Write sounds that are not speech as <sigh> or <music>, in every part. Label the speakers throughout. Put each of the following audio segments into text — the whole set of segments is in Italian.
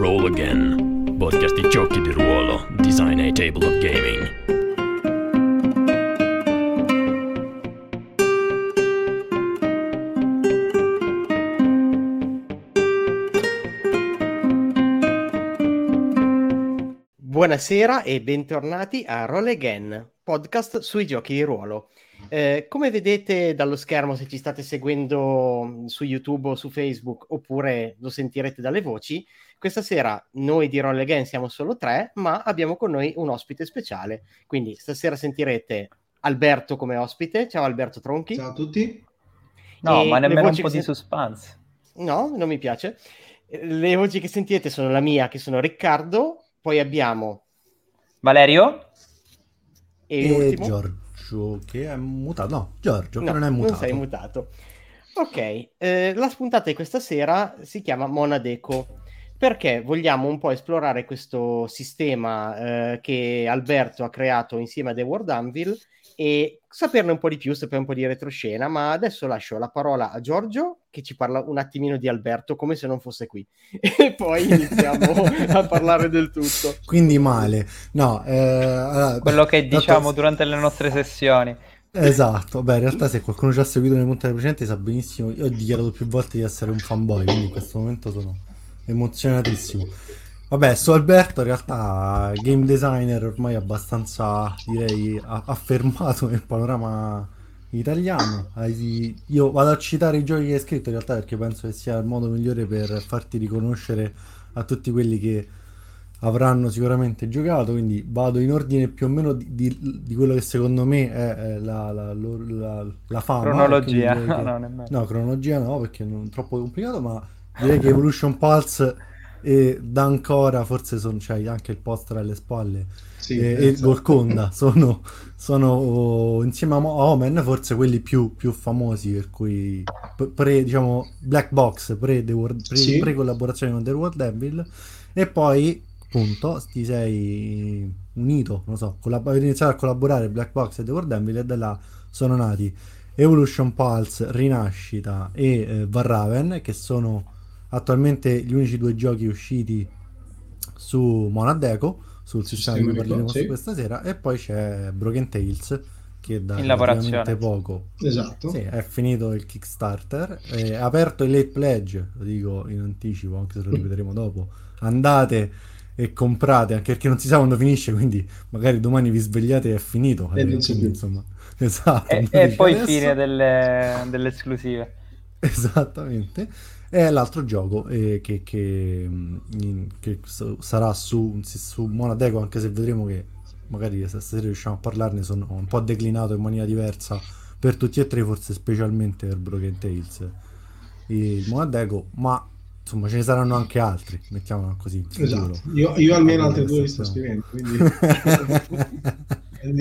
Speaker 1: Roll Again, podcast di giochi di ruolo, design e table of gaming.
Speaker 2: Buonasera e bentornati a Roll Again, podcast sui giochi di ruolo. Eh, come vedete dallo schermo, se ci state seguendo su YouTube o su Facebook, oppure lo sentirete dalle voci, questa sera noi di Roll Again siamo solo tre, ma abbiamo con noi un ospite speciale. Quindi stasera sentirete Alberto come ospite. Ciao Alberto Tronchi.
Speaker 3: Ciao a tutti.
Speaker 4: No,
Speaker 2: E
Speaker 4: ma nemmeno un po' di suspense.
Speaker 2: No, non mi piace. Eh, Le voci che sentite sono la mia, che sono Riccardo, poi abbiamo
Speaker 4: Valerio?
Speaker 2: e
Speaker 3: E
Speaker 2: ultimo
Speaker 3: Giorgio che è mutato. No, Giorgio
Speaker 2: No,
Speaker 3: che non è mutato.
Speaker 2: sei mutato. Ok, eh, la spuntata di questa sera si chiama Monadeco perché vogliamo un po' esplorare questo sistema eh, che Alberto ha creato insieme a The World Anvil e saperne un po' di più, sapere un po' di retroscena, ma adesso lascio la parola a Giorgio che ci parla un attimino di Alberto come se non fosse qui <laughs> e poi iniziamo <laughs> a parlare del tutto.
Speaker 3: Quindi male. No, eh, allora,
Speaker 4: Quello che diciamo durante le nostre sessioni.
Speaker 3: Esatto, beh, in realtà se qualcuno ci ha seguito nelle puntate precedenti sa benissimo, io ho dichiarato più volte di essere un fanboy, quindi in questo momento sono emozionatissimo. Vabbè, su Alberto in realtà game designer ormai abbastanza, direi, affermato nel panorama italiano. Io vado a citare i giochi che hai scritto in realtà perché penso che sia il modo migliore per farti riconoscere a tutti quelli che avranno sicuramente giocato, quindi vado in ordine più o meno di, di- di quello che secondo me è, la, la- la- la fama.
Speaker 4: Cronologia.
Speaker 3: che- <laughs>
Speaker 4: No, nemmeno.
Speaker 3: No, cronologia no, perché non è troppo complicato, ma direi che Evolution Pulse e Dancora, forse sono, c'hai anche il poster alle spalle,
Speaker 5: Sì,
Speaker 3: e,
Speaker 5: esatto.
Speaker 3: Golconda, <laughs> sono, sono oh, insieme a Omen forse quelli più, più famosi, per cui pre, diciamo, Black Box, pre, World- pre-
Speaker 5: Sì.
Speaker 3: pre-collaborazione con The World Devil, e poi appunto ti sei unito, non so, collab- avete iniziato a collaborare Black Box e The World Devil e da là sono nati Evolution Pulse, Rinascita e eh, Varraven, che sono attualmente gli unici due giochi usciti su Monadeco, sul sistema di cui parleremo
Speaker 5: sì.
Speaker 3: questa sera, e poi c'è Broken Tales, che da
Speaker 4: In lavorazione.
Speaker 3: relativamente poco
Speaker 5: Esatto.
Speaker 3: sì, è finito il Kickstarter, è aperto il late pledge, lo dico in anticipo, anche se lo ripeteremo dopo. Andate e comprate, anche perché non si sa quando finisce, quindi magari domani vi svegliate e è finito.
Speaker 5: E
Speaker 3: quindi, insomma, <laughs> esatto.
Speaker 4: E, e poi
Speaker 3: adesso.
Speaker 4: fine delle, delle esclusive. <laughs>
Speaker 3: Esattamente. È l'altro gioco eh, che, che, mm, in- che sarà su, su Monadeco, anche se vedremo che magari stasera riusciamo a parlarne, sono un po' declinato in maniera diversa per tutti e tre, forse specialmente per Broken Tales il Monadeco, ma insomma ce ne saranno anche altri, mettiamola così.
Speaker 5: Esatto. Io, io almeno altre due li sto scrivendo, quindi <laughs>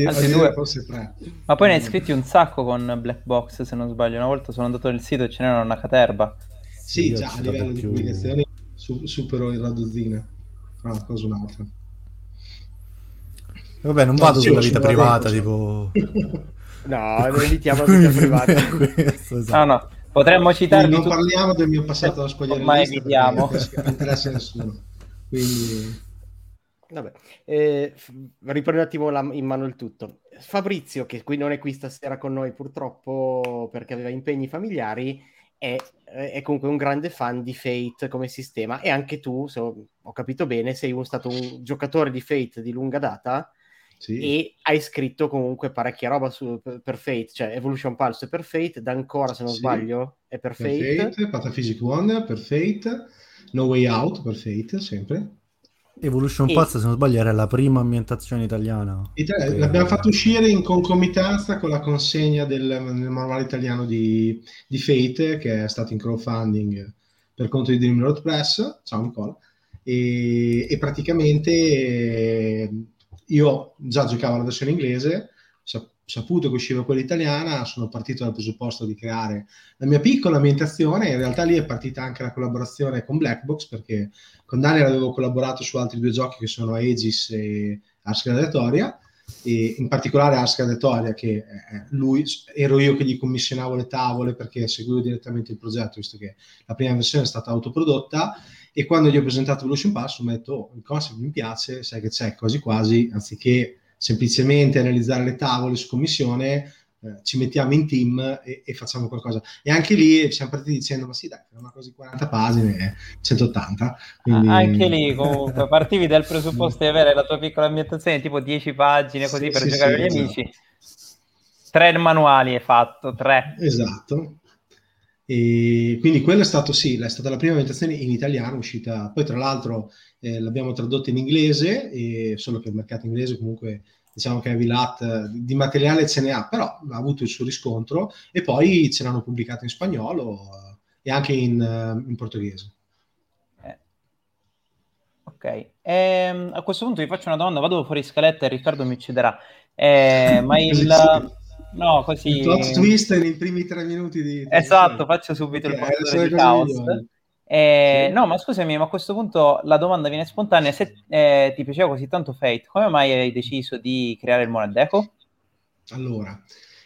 Speaker 4: Altri due.
Speaker 5: forse tre.
Speaker 4: Ma poi ne hai scritti un sacco con Black Box, se non sbaglio. Una volta sono andato nel sito e ce n'era una caterba.
Speaker 5: Sì, già a livello di
Speaker 3: più-
Speaker 5: pubblicazioni su- supero la dozzina. Ah, Una cosa un'altra.
Speaker 3: Vabbè, non
Speaker 5: No,
Speaker 3: vado
Speaker 5: sì,
Speaker 3: sulla vita privata, tipo...
Speaker 2: No, non evitiamo la vita privata. <laughs>
Speaker 3: Questo, esatto.
Speaker 4: No, no, potremmo
Speaker 5: Quindi
Speaker 4: citarvi
Speaker 5: non
Speaker 4: tu-
Speaker 5: parliamo del mio passato da spogliare
Speaker 4: Ormai evitiamo.
Speaker 5: non interessa a nessuno. Quindi
Speaker 2: Vabbè, eh, riprendo un attimo la- in mano il tutto. Fabrizio, che qui non è qui stasera con noi purtroppo perché aveva impegni familiari, è, è comunque un grande fan di Fate come sistema e anche tu, se ho, capito bene, sei un- stato un giocatore di Fate di lunga data
Speaker 5: sì.
Speaker 2: e hai scritto comunque parecchia roba su, per, Fate, cioè Evolution Pulse è per Fate, da ancora se non
Speaker 5: Sì.
Speaker 2: sbaglio è per
Speaker 5: per
Speaker 2: Fate.
Speaker 5: Fate, Pataphysic Wonder per Fate, No Way Out per Fate, sempre.
Speaker 3: Evolution
Speaker 2: E-
Speaker 3: Pulse, se non sbaglio, era la prima ambientazione italiana.
Speaker 5: Ita-
Speaker 3: Eh,
Speaker 5: L'abbiamo fatto uscire in concomitanza con la consegna del, del manuale italiano di, di Fate, che è stato in crowdfunding per conto di Dream Road Press. Ciao Nicola. E, e praticamente io già giocavo la versione inglese, saputo che usciva quella italiana, sono partito dal presupposto di creare la mia piccola ambientazione. In realtà lì è partita anche la collaborazione con Blackbox, perché con Daniel avevo collaborato su altri due giochi che sono Aegis e Ars Gladiatoria e in particolare Asca Detoria, che eh, lui, ero io che gli commissionavo le tavole perché seguivo direttamente il progetto, visto che la prima versione è stata autoprodotta, e quando gli ho presentato Evolution Pass ho detto, oh, il concept mi piace, sai che c'è quasi quasi, anziché semplicemente analizzare le tavole su commissione, eh, ci mettiamo in team e, e, facciamo qualcosa. E anche lì siamo partiti dicendo, ma sì dai, è una cosa di 40 pagine, 180. Quindi...
Speaker 4: Anche lì comunque partivi dal presupposto di avere la tua piccola ambientazione, tipo 10 pagine così sì, per sì, giocare sì, con gli esatto. amici. Tre manuali hai fatto, tre.
Speaker 5: Esatto. E quindi quello è stato sì, è stata la prima ambientazione in italiano uscita, poi tra l'altro eh, l'abbiamo tradotta in inglese, solo che il mercato inglese comunque diciamo che Vilat di materiale ce ne ha, però ha avuto il suo riscontro e poi ce l'hanno pubblicato in spagnolo eh, e anche in, eh, in portoghese.
Speaker 4: Eh. Ok, ehm, a questo punto vi faccio una domanda, vado fuori scaletta e Riccardo mi ucciderà. Eh, ma <laughs> il... No, così...
Speaker 5: Il plot twist nei primi tre minuti di...
Speaker 4: Esatto, faccio subito il portatore di caos. Eh, sì. No, ma scusami, ma a questo punto la domanda viene spontanea. Se eh, ti piaceva così tanto Fate, come mai hai deciso di creare il Monadeco?
Speaker 5: Allora,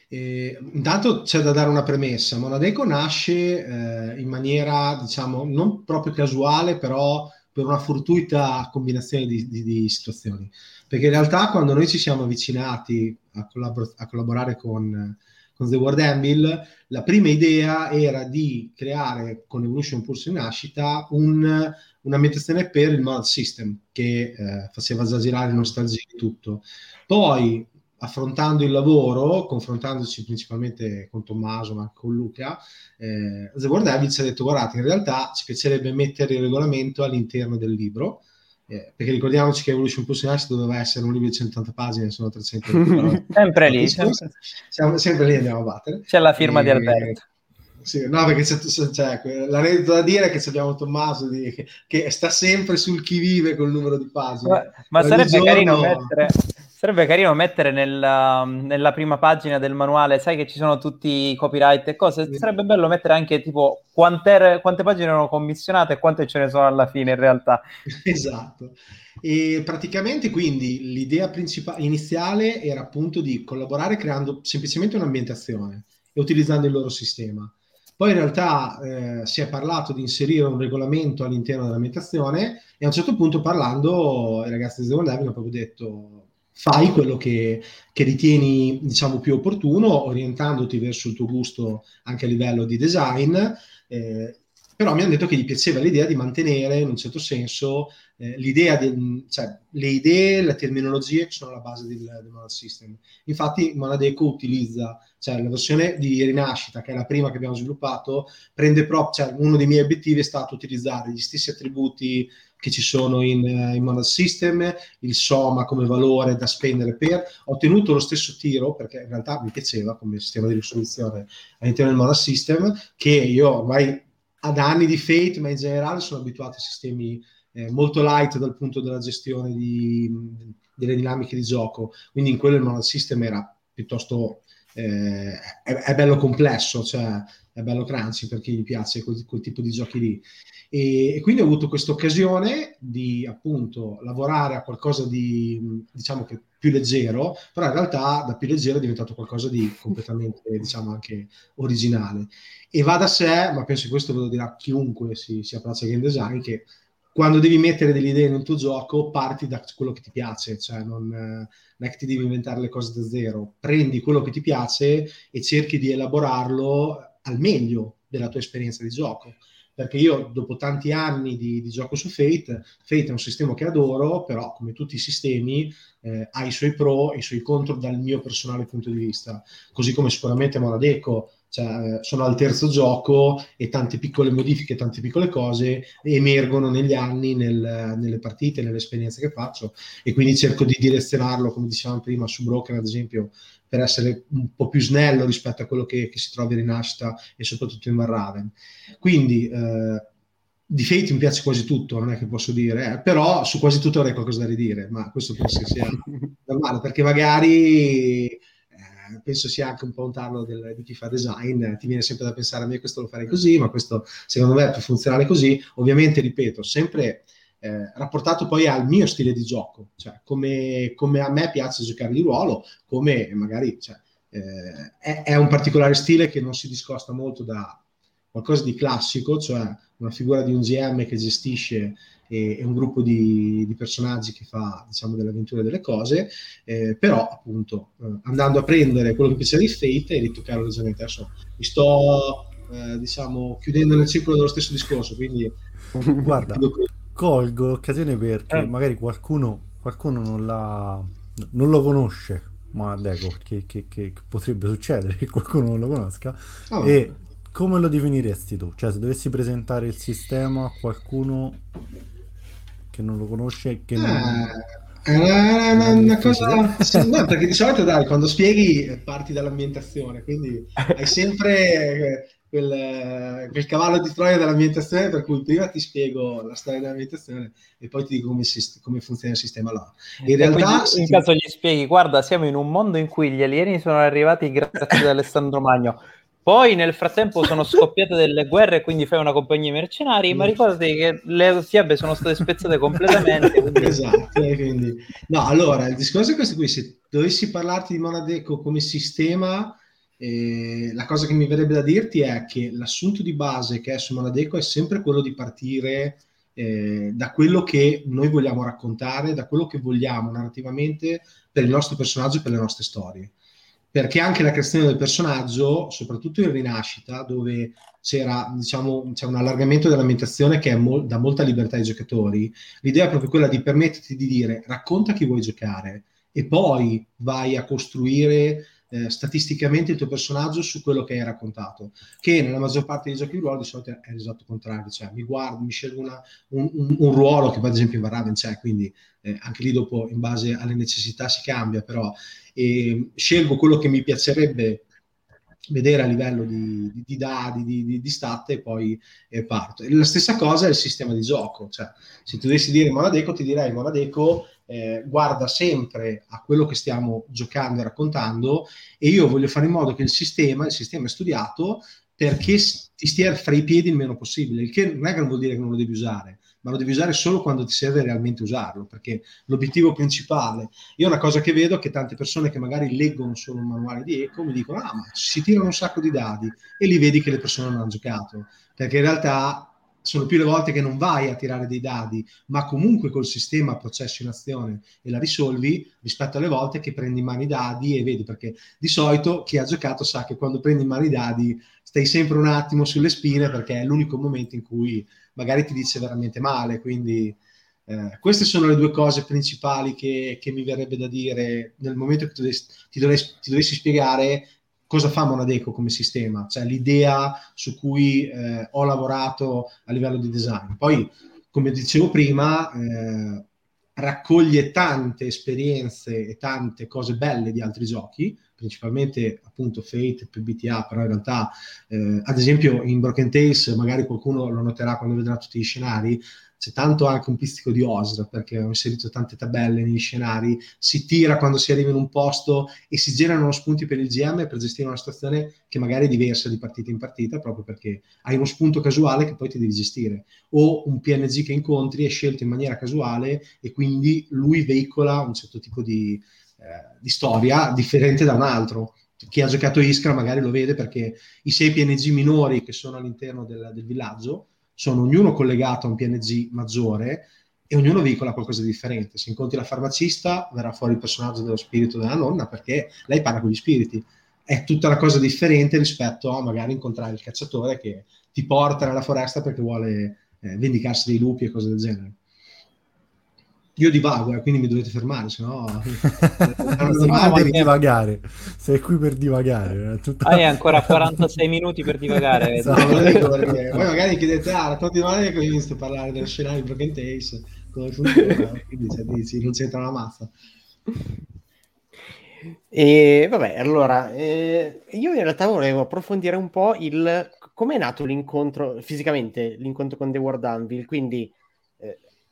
Speaker 5: eh, intanto c'è da dare una premessa. Monadeco nasce eh, in maniera, diciamo, non proprio casuale, però per una fortuita combinazione di, di, di situazioni. Perché in realtà quando noi ci siamo avvicinati a, collabor- a collaborare con con The World Anvil, la prima idea era di creare con Evolution Pulse in nascita un, un'ambientazione per il mod system che eh, faceva girare nostalgia e tutto. Poi, affrontando il lavoro, confrontandoci principalmente con Tommaso, ma anche con Luca, eh, The World Anvil ci ha detto guardate, in realtà ci piacerebbe mettere il regolamento all'interno del libro, eh, perché ricordiamoci che Evolution Plus in doveva essere un libro di 180 pagine, sono 300 <laughs>
Speaker 4: sempre lì, sempre.
Speaker 5: Siamo, sempre lì andiamo a battere.
Speaker 4: C'è la firma e, di Alberto.
Speaker 5: Sì, no, perché c'è, c'è, l'aneddoto da dire è che abbiamo Tommaso di, che, che, sta sempre sul chi vive col numero di pagine.
Speaker 4: Ma, ma sarebbe giorno... carino mettere Sarebbe carino mettere nella, nella, prima pagina del manuale, sai che ci sono tutti i copyright e cose, sarebbe bello mettere anche tipo quante, quante pagine erano commissionate e quante ce ne sono alla fine in realtà. <laughs>
Speaker 5: Esatto. E praticamente quindi l'idea principale iniziale era appunto di collaborare creando semplicemente un'ambientazione e utilizzando il loro sistema. Poi in realtà eh, si è parlato di inserire un regolamento all'interno dell'ambientazione e a un certo punto parlando i ragazzi di Zero hanno proprio detto fai quello che, che, ritieni diciamo più opportuno, orientandoti verso il tuo gusto anche a livello di design. Eh, però mi hanno detto che gli piaceva l'idea di mantenere in un certo senso eh, l'idea del, cioè, le idee, le terminologie che sono alla base del, del Monad System. Infatti Monadeco utilizza, cioè la versione di Rinascita, che è la prima che abbiamo sviluppato, prende proprio, cioè uno dei miei obiettivi è stato utilizzare gli stessi attributi che ci sono in, uh, in Monad System, il Soma come valore da spendere per. Ho ottenuto lo stesso tiro perché in realtà mi piaceva come sistema di risoluzione all'interno del Monad System, che io ormai ad anni di Fate, ma in generale sono abituato a sistemi eh, molto light dal punto della gestione di, delle dinamiche di gioco. Quindi in quello il Monad System era piuttosto eh, è, è, bello complesso, cioè è bello crunchy per chi gli piace quel, quel tipo di giochi lì. E, e, quindi ho avuto questa occasione di appunto lavorare a qualcosa di diciamo che più leggero, però in realtà da più leggero è diventato qualcosa di completamente <laughs> diciamo anche originale. E va da sé, ma penso che questo ve lo dirà chiunque si, si approccia game design, che quando devi mettere delle idee nel tuo gioco parti da quello che ti piace, cioè non, non è che ti devi inventare le cose da zero, prendi quello che ti piace e cerchi di elaborarlo al meglio della tua esperienza di gioco. Perché io dopo tanti anni di, di, gioco su Fate, Fate è un sistema che adoro, però come tutti i sistemi eh, ha i suoi pro e i suoi contro dal mio personale punto di vista, così come sicuramente Monadeco, cioè, sono al terzo gioco e tante piccole modifiche, tante piccole cose emergono negli anni, nel, nelle partite, nelle esperienze che faccio e quindi cerco di direzionarlo, come dicevamo prima, su Broken ad esempio, per essere un po' più snello rispetto a quello che, che si trova in Rinascita e soprattutto in Marraven. Quindi eh, di Fate mi piace quasi tutto, non è che posso dire, eh, però su quasi tutto avrei qualcosa da ridire, ma questo penso che sia <laughs> normale, perché magari eh, penso sia anche un po' un tarlo del, di chi fa design, ti viene sempre da pensare a me questo lo farei così, ma questo secondo me è più funzionale così. Ovviamente, ripeto, sempre eh, rapportato poi al mio stile di gioco, cioè come, come a me piace giocare di ruolo, come magari cioè, eh, è, è, un particolare stile che non si discosta molto da qualcosa di classico, cioè una figura di un GM che gestisce e, e un gruppo di, di, personaggi che fa diciamo delle avventure delle cose, eh, però appunto eh, andando a prendere quello che piaceva di Fate e detto caro ragionamento adesso mi sto eh, diciamo chiudendo nel circolo dello stesso discorso, quindi <laughs>
Speaker 3: guarda colgo l'occasione perché eh. magari qualcuno, qualcuno non, l'ha, non lo conosce, ma ecco, che, che, che, potrebbe succedere che qualcuno non lo conosca. Oh. E come lo definiresti tu? Cioè, se dovessi presentare il sistema a qualcuno che non lo conosce, che non...
Speaker 5: Eh, è una, una, cosa no, perché <laughs> di solito dai, quando spieghi parti dall'ambientazione, quindi <laughs> hai sempre quel, quel, cavallo di Troia dell'ambientazione, per cui prima ti spiego la storia dell'ambientazione e poi ti dico come, si, come funziona il sistema là.
Speaker 4: In realtà, in caso gli spieghi, guarda, siamo in un mondo in cui gli alieni sono arrivati grazie ad Alessandro Magno. Poi nel frattempo sono <laughs> scoppiate delle guerre, quindi fai una compagnia di mercenari, ma ricordati che le fiabe sono state spezzate completamente.
Speaker 5: Quindi... <laughs> esatto, quindi... No, allora, il discorso è questo qui, se dovessi parlarti di Monadeco come sistema, eh, la cosa che mi verrebbe da dirti è che l'assunto di base che è su Maladeco è sempre quello di partire eh, da quello che noi vogliamo raccontare, da quello che vogliamo narrativamente per il nostro personaggio e per le nostre storie. Perché anche la creazione del personaggio, soprattutto in Rinascita, dove c'era, diciamo, c'è un allargamento dell'ambientazione che mo- dà molta libertà ai giocatori, l'idea è proprio quella di permetterti di dire racconta chi vuoi giocare e poi vai a costruire eh, statisticamente il tuo personaggio su quello che hai raccontato, che nella maggior parte dei giochi di ruolo di solito è l'esatto contrario, cioè mi guardo, mi scelgo una, un, un, un, ruolo che per esempio in Varraven c'è, quindi eh, anche lì dopo in base alle necessità si cambia, però eh, scelgo quello che mi piacerebbe vedere a livello di, di, di dadi, di, di, stat e poi eh, parto. E la stessa cosa è il sistema di gioco, cioè se tu dovessi dire Monadeco ti direi Monadeco eh, guarda sempre a quello che stiamo giocando e raccontando e io voglio fare in modo che il sistema, il sistema è studiato perché ti stia fra i piedi il meno possibile, il che non è che non vuol dire che non lo devi usare, ma lo devi usare solo quando ti serve realmente usarlo, perché l'obiettivo principale, io una cosa che vedo è che tante persone che magari leggono solo un manuale di eco mi dicono, ah ma si tirano un sacco di dadi e li vedi che le persone non hanno giocato, perché in realtà sono più le volte che non vai a tirare dei dadi, ma comunque col sistema processo in azione e la risolvi rispetto alle volte che prendi in mano i dadi e vedi, perché di solito chi ha giocato sa che quando prendi in mano i dadi stai sempre un attimo sulle spine perché è l'unico momento in cui magari ti dice veramente male, quindi eh, queste sono le due cose principali che, che, mi verrebbe da dire nel momento che ti, dovessi, ti dovessi spiegare cosa fa Monadeco come sistema, cioè l'idea su cui eh, ho lavorato a livello di design. Poi, come dicevo prima, eh, raccoglie tante esperienze e tante cose belle di altri giochi, principalmente appunto Fate, PBTA, però in realtà, eh, ad esempio in Broken Tales, magari qualcuno lo noterà quando vedrà tutti gli scenari, c'è tanto anche un pizzico di OSR perché ho inserito tante tabelle negli scenari, si tira quando si arriva in un posto e si generano spunti per il GM per gestire una situazione che magari è diversa di partita in partita proprio perché hai uno spunto casuale che poi ti devi gestire. O un PNG che incontri è scelto in maniera casuale e quindi lui veicola un certo tipo di, eh, di storia differente da un altro. Chi ha giocato Iskra magari lo vede perché i sei PNG minori che sono all'interno del, del villaggio sono ognuno collegato a un PNG maggiore e ognuno veicola qualcosa di differente. Se incontri la farmacista, verrà fuori il personaggio dello spirito della nonna perché lei parla con gli spiriti. È tutta una cosa differente rispetto a magari incontrare il cacciatore che ti porta nella foresta perché vuole eh, vendicarsi dei lupi e cose del genere io divago, eh, quindi mi dovete fermare, se no...
Speaker 3: no per divagare, sei qui per divagare.
Speaker 4: Eh, tutta... Hai ancora 46 minuti per divagare. esatto.
Speaker 5: perché, poi magari chiedete, ah, racconti male che ho visto parlare dello scenario di Broken Tales, come funziona, <laughs> quindi cioè, dici, non c'entra una mazza.
Speaker 2: E vabbè, allora, eh, io in realtà volevo approfondire un po' il come è nato l'incontro, fisicamente, l'incontro con The World Anvil, quindi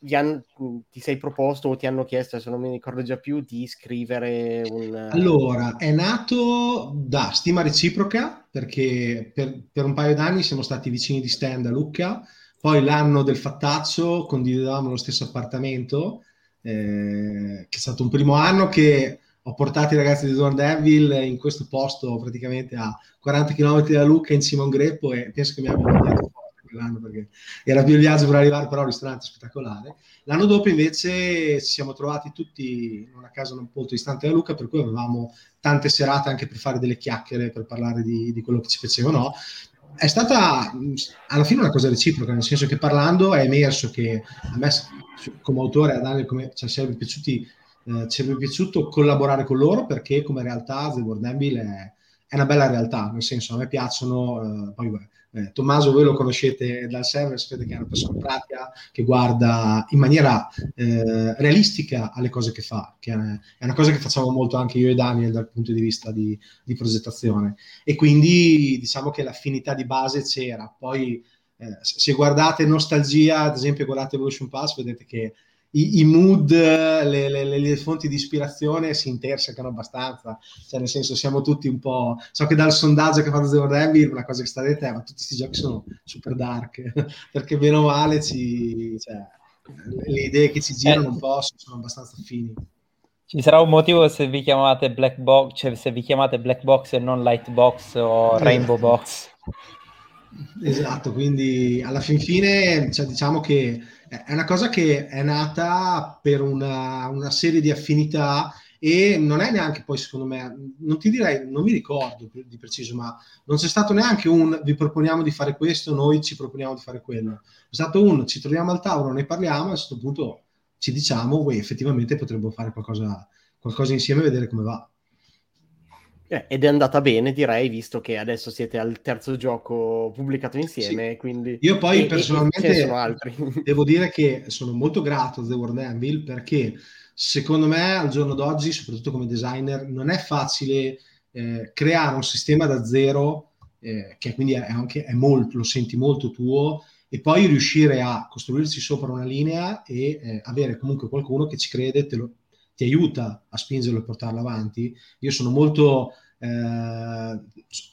Speaker 2: han, ti sei proposto o ti hanno chiesto, se non mi ricordo già più, di scrivere un...
Speaker 5: Allora, è nato da stima reciproca, perché per, per un paio d'anni siamo stati vicini di stand a Lucca, Poi l'anno del fattaccio condividevamo lo stesso appartamento, eh, che è stato un primo anno che ho portato i ragazzi di Zorn Devil in questo posto praticamente a 40 km da Lucca in cima a un greppo e penso che mi abbiano forte quell'anno perché era più il viaggio per arrivare però un ristorante spettacolare. L'anno dopo invece ci siamo trovati tutti in una casa non molto distante da Lucca per cui avevamo tante serate anche per fare delle chiacchiere, per parlare di, di quello che ci piaceva È stata alla fine una cosa reciproca, nel senso che parlando è emerso che a me come autore, a Daniel come, ci sarebbe piaciuti eh, sarebbe piaciuto collaborare con loro perché come realtà The World Anvil è, è, una bella realtà, nel senso a me piacciono, eh, poi eh, Tommaso voi lo conoscete dal server, sapete che è una persona pratica che guarda in maniera eh, realistica alle cose che fa, che è, una cosa che facciamo molto anche io e Daniel dal punto di vista di, di progettazione. E quindi diciamo che l'affinità di base c'era, poi eh, se guardate Nostalgia, ad esempio guardate Evolution Pass, vedete che i, i mood, le, le, le, fonti di ispirazione si intersecano abbastanza, cioè nel senso siamo tutti un po'... So che dal sondaggio che ha fatto Zero Devil una cosa che sta dentro è ma tutti questi giochi sono super dark, <laughs> perché bene o male ci, cioè, le idee che ci girano un po' sono abbastanza affini.
Speaker 4: Ci sarà un motivo se vi chiamate Black Box, cioè se vi chiamate Black Box e non Light Box o Rainbow Box. <laughs>
Speaker 5: Esatto, quindi alla fin fine cioè, diciamo che è una cosa che è nata per una, una, serie di affinità e non è neanche poi secondo me, non ti direi, non mi ricordo di preciso, ma non c'è stato neanche un vi proponiamo di fare questo, noi ci proponiamo di fare quello. È stato un ci troviamo al tavolo, ne parliamo e a questo punto ci diciamo, uè, effettivamente potremmo fare qualcosa, qualcosa insieme e vedere come va.
Speaker 2: Eh, ed è andata bene, direi, visto che adesso siete al terzo gioco pubblicato insieme. Sì. Quindi...
Speaker 5: Io poi e, personalmente <laughs> devo dire che sono molto grato a The World Anvil perché secondo me al giorno d'oggi, soprattutto come designer, non è facile eh, creare un sistema da zero, eh, che quindi è anche è molto, lo senti molto tuo, e poi riuscire a costruirsi sopra una linea e eh, avere comunque qualcuno che ci crede, te lo, ti aiuta a spingerlo e portarlo avanti. Io sono molto eh,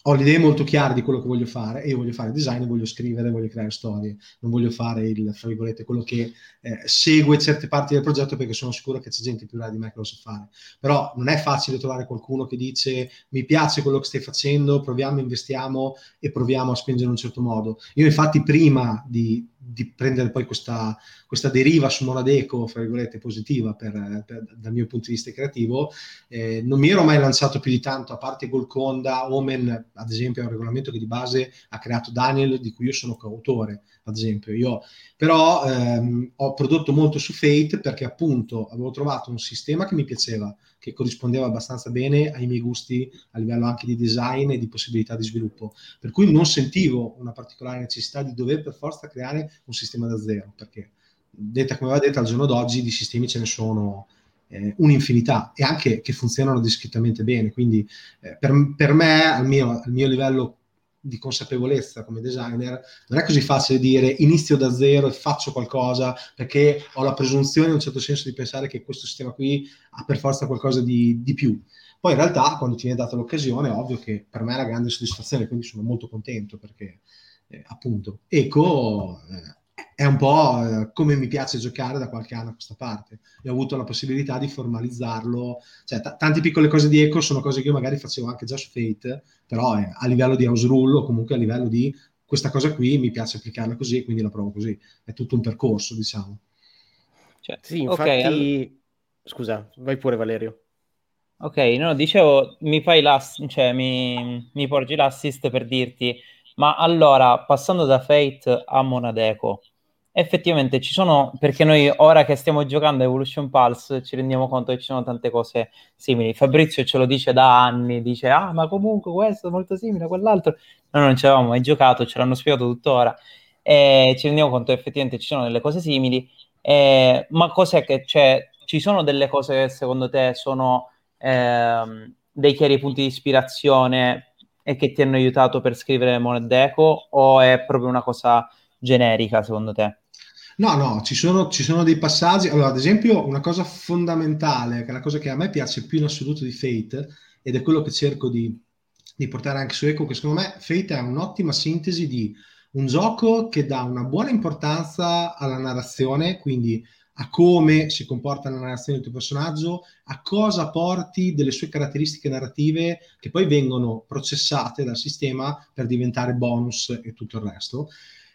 Speaker 5: ho le idee molto chiare di quello che voglio fare e io voglio fare design, voglio scrivere, voglio creare storie, non voglio fare il, fra virgolette, quello che eh, segue certe parti del progetto perché sono sicuro che c'è gente più brava di me che lo sa fare. Però non è facile trovare qualcuno che dice mi piace quello che stai facendo, proviamo, investiamo e proviamo a spingere in un certo modo. Io infatti prima di di prendere poi questa, questa deriva su Monadeco, fra virgolette, positiva per, per, dal mio punto di vista creativo, eh, non mi ero mai lanciato più di tanto, a parte Golconda, Omen, ad esempio, è un regolamento che di base ha creato Daniel, di cui io sono coautore, ad esempio. Io però ehm, ho prodotto molto su Fate perché appunto avevo trovato un sistema che mi piaceva, che corrispondeva abbastanza bene ai miei gusti a livello anche di design e di possibilità di sviluppo. Per cui non sentivo una particolare necessità di dover per forza creare un sistema da zero, perché detta come va detta al giorno d'oggi di sistemi ce ne sono eh, un'infinità e anche che funzionano discretamente bene. Quindi eh, per, per, me, al mio, al mio livello di consapevolezza come designer, non è così facile dire inizio da zero e faccio qualcosa perché ho la presunzione in un certo senso di pensare che questo sistema qui ha per forza qualcosa di, di più. Poi in realtà quando ti viene data l'occasione è ovvio che per me è una grande soddisfazione, quindi sono molto contento perché eh, appunto Eco eh, è un po' eh, come mi piace giocare da qualche anno a questa parte. E ho avuto la possibilità di formalizzarlo. Cioè, t- tante piccole cose di Eco sono cose che io magari facevo anche già su Fate, però eh, a livello di house rule o comunque a livello di questa cosa qui mi piace applicarla così e quindi la provo così. È tutto un percorso, diciamo.
Speaker 2: Cioè, sì, infatti... Okay, all... Scusa, vai pure Valerio.
Speaker 4: Ok, no, dicevo, mi fai l'assist, cioè mi, mi porgi l'assist per dirti, ma allora, passando da Fate a Monadeco, effettivamente ci sono, perché noi ora che stiamo giocando Evolution Pulse ci rendiamo conto che ci sono tante cose simili. Fabrizio ce lo dice da anni, dice ah ma comunque questo è molto simile a quell'altro. Noi non ci avevamo mai giocato, ce l'hanno spiegato tuttora e ci rendiamo conto che effettivamente ci sono delle cose simili. Eh, ma cos'è che c'è? Ci sono delle cose che secondo te sono eh, dei chiari punti di ispirazione e che ti hanno aiutato per scrivere Monet Deco o è proprio una cosa generica secondo te?
Speaker 5: No, no, ci sono, ci sono, dei passaggi. Allora, ad esempio, una cosa fondamentale, che è la cosa che a me piace più in assoluto di Fate, ed è quello che cerco di, di portare anche su Echo, che secondo me Fate è un'ottima sintesi di un gioco che dà una buona importanza alla narrazione, quindi a come si comporta la narrazione del tuo personaggio, a cosa porti delle sue caratteristiche narrative che poi vengono processate dal sistema per diventare bonus e tutto il resto.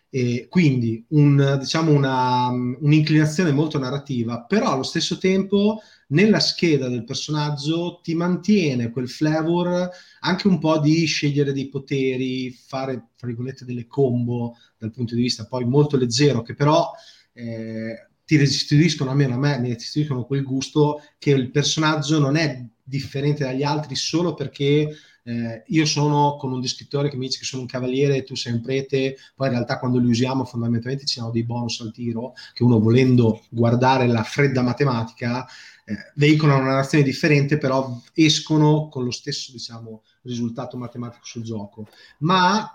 Speaker 5: E quindi un, diciamo una, un'inclinazione molto narrativa, però allo stesso tempo nella scheda del personaggio ti mantiene quel flavor anche un po' di scegliere dei poteri, fare, tra virgolette, delle combo dal punto di vista poi molto leggero, che però eh, ti restituiscono, almeno a me, mi restituiscono quel gusto che il personaggio non è differente dagli altri solo perché eh, io sono con un descrittore che mi dice che sono un cavaliere e tu sei un prete, poi in realtà quando li usiamo fondamentalmente ci sono dei bonus al tiro che uno volendo guardare la fredda matematica eh, veicolano una narrazione differente, però escono con lo stesso diciamo, risultato matematico sul gioco. Ma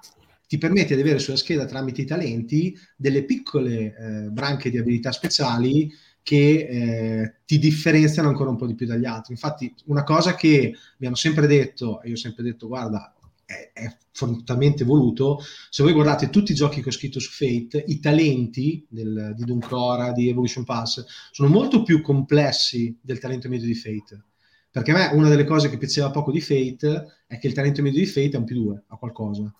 Speaker 5: ti permette di avere sulla scheda tramite i talenti delle piccole eh, branche di abilità speciali che eh, ti differenziano ancora un po' di più dagli altri. Infatti, una cosa che mi hanno sempre detto, e io ho sempre detto, guarda, è, è fortemente voluto, se voi guardate tutti i giochi che ho scritto su Fate, i talenti del, di Duncora, di Evolution Pass, sono molto più complessi del talento medio di Fate. Perché a me una delle cose che piaceva poco di Fate è che il talento medio di Fate è un più due, a qualcosa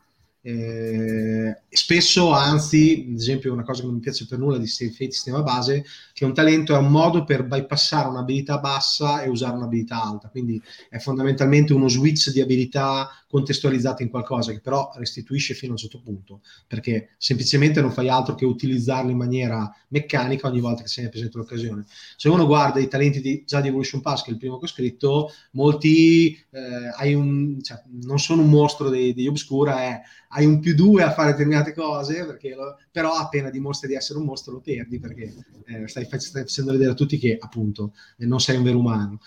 Speaker 5: eh, spesso, anzi, ad esempio, una cosa che non mi piace per nulla di Fate sistema base, che un talento è un modo per bypassare un'abilità bassa e usare un'abilità alta. Quindi è fondamentalmente uno switch di abilità contestualizzata in qualcosa che però restituisce fino a un certo punto, perché semplicemente non fai altro che utilizzarlo in maniera meccanica ogni volta che se ne presenta l'occasione. Se uno guarda i talenti di, già di Evolution Pass, che è il primo che ho scritto, molti eh, un, cioè, non sono un mostro degli Obscura, è hai un più due a fare determinate cose, lo, però appena dimostri di essere un mostro lo perdi perché eh, stai, stai, facendo vedere a tutti che appunto non sei un vero umano.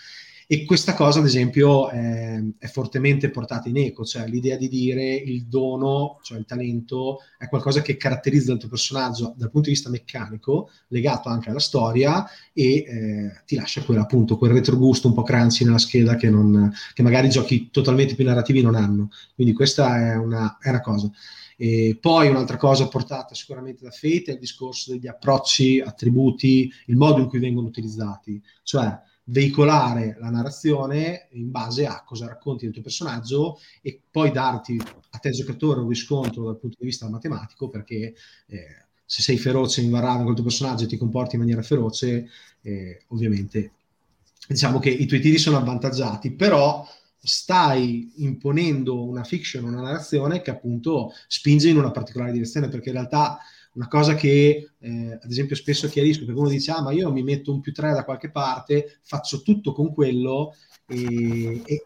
Speaker 5: E questa cosa, ad esempio, è, è, fortemente portata in eco, cioè l'idea di dire il dono, cioè il talento, è qualcosa che caratterizza il tuo personaggio dal punto di vista meccanico, legato anche alla storia, e eh, ti lascia quel, appunto, quel retrogusto un po' crunchy nella scheda che, non, che magari giochi totalmente più narrativi non hanno. Quindi questa è una, è una cosa. E poi un'altra cosa portata sicuramente da Fate è il discorso degli approcci, attributi, il modo in cui vengono utilizzati. Cioè, veicolare la narrazione in base a cosa racconti del tuo personaggio e poi darti a te giocatore un riscontro dal punto di vista matematico perché eh, se sei feroce in Varane con il tuo personaggio e ti comporti in maniera feroce eh, ovviamente diciamo che i tuoi tiri sono avvantaggiati però stai imponendo una fiction, una narrazione che appunto spinge in una particolare direzione perché in realtà una cosa che eh, ad esempio spesso chiarisco, perché uno dice ah ma io mi metto un più 3 da qualche parte, faccio tutto con quello e, e, e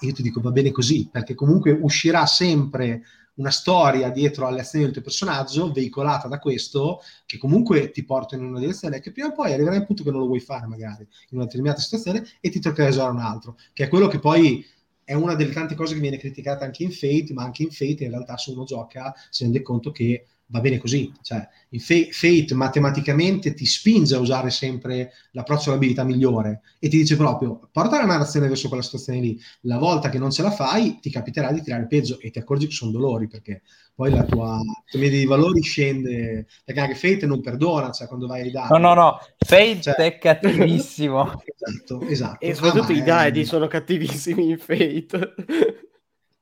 Speaker 5: io ti dico va bene così, perché comunque uscirà sempre una storia dietro alle azioni del tuo personaggio, veicolata da questo, che comunque ti porta in una direzione che prima o poi arriverà al punto che non lo vuoi fare magari in una determinata situazione e ti toccherà usare un altro, che è quello che poi è una delle tante cose che viene criticata anche in Fate, ma anche in Fate in realtà se uno gioca si rende conto che va bene così. Cioè, il Fate matematicamente ti spinge a usare sempre l'approccio all'abilità migliore e ti dice proprio porta la narrazione verso quella situazione lì. La volta che non ce la fai, ti capiterà di tirare peggio e ti accorgi che sono dolori perché poi la tua, media di valori scende. Perché anche Fate non perdona, cioè quando vai ai dati.
Speaker 4: No, no, no, Fate cioè... è cattivissimo. <laughs>
Speaker 5: esatto, esatto.
Speaker 2: E soprattutto ah, i Daedi è... sono cattivissimi in Fate.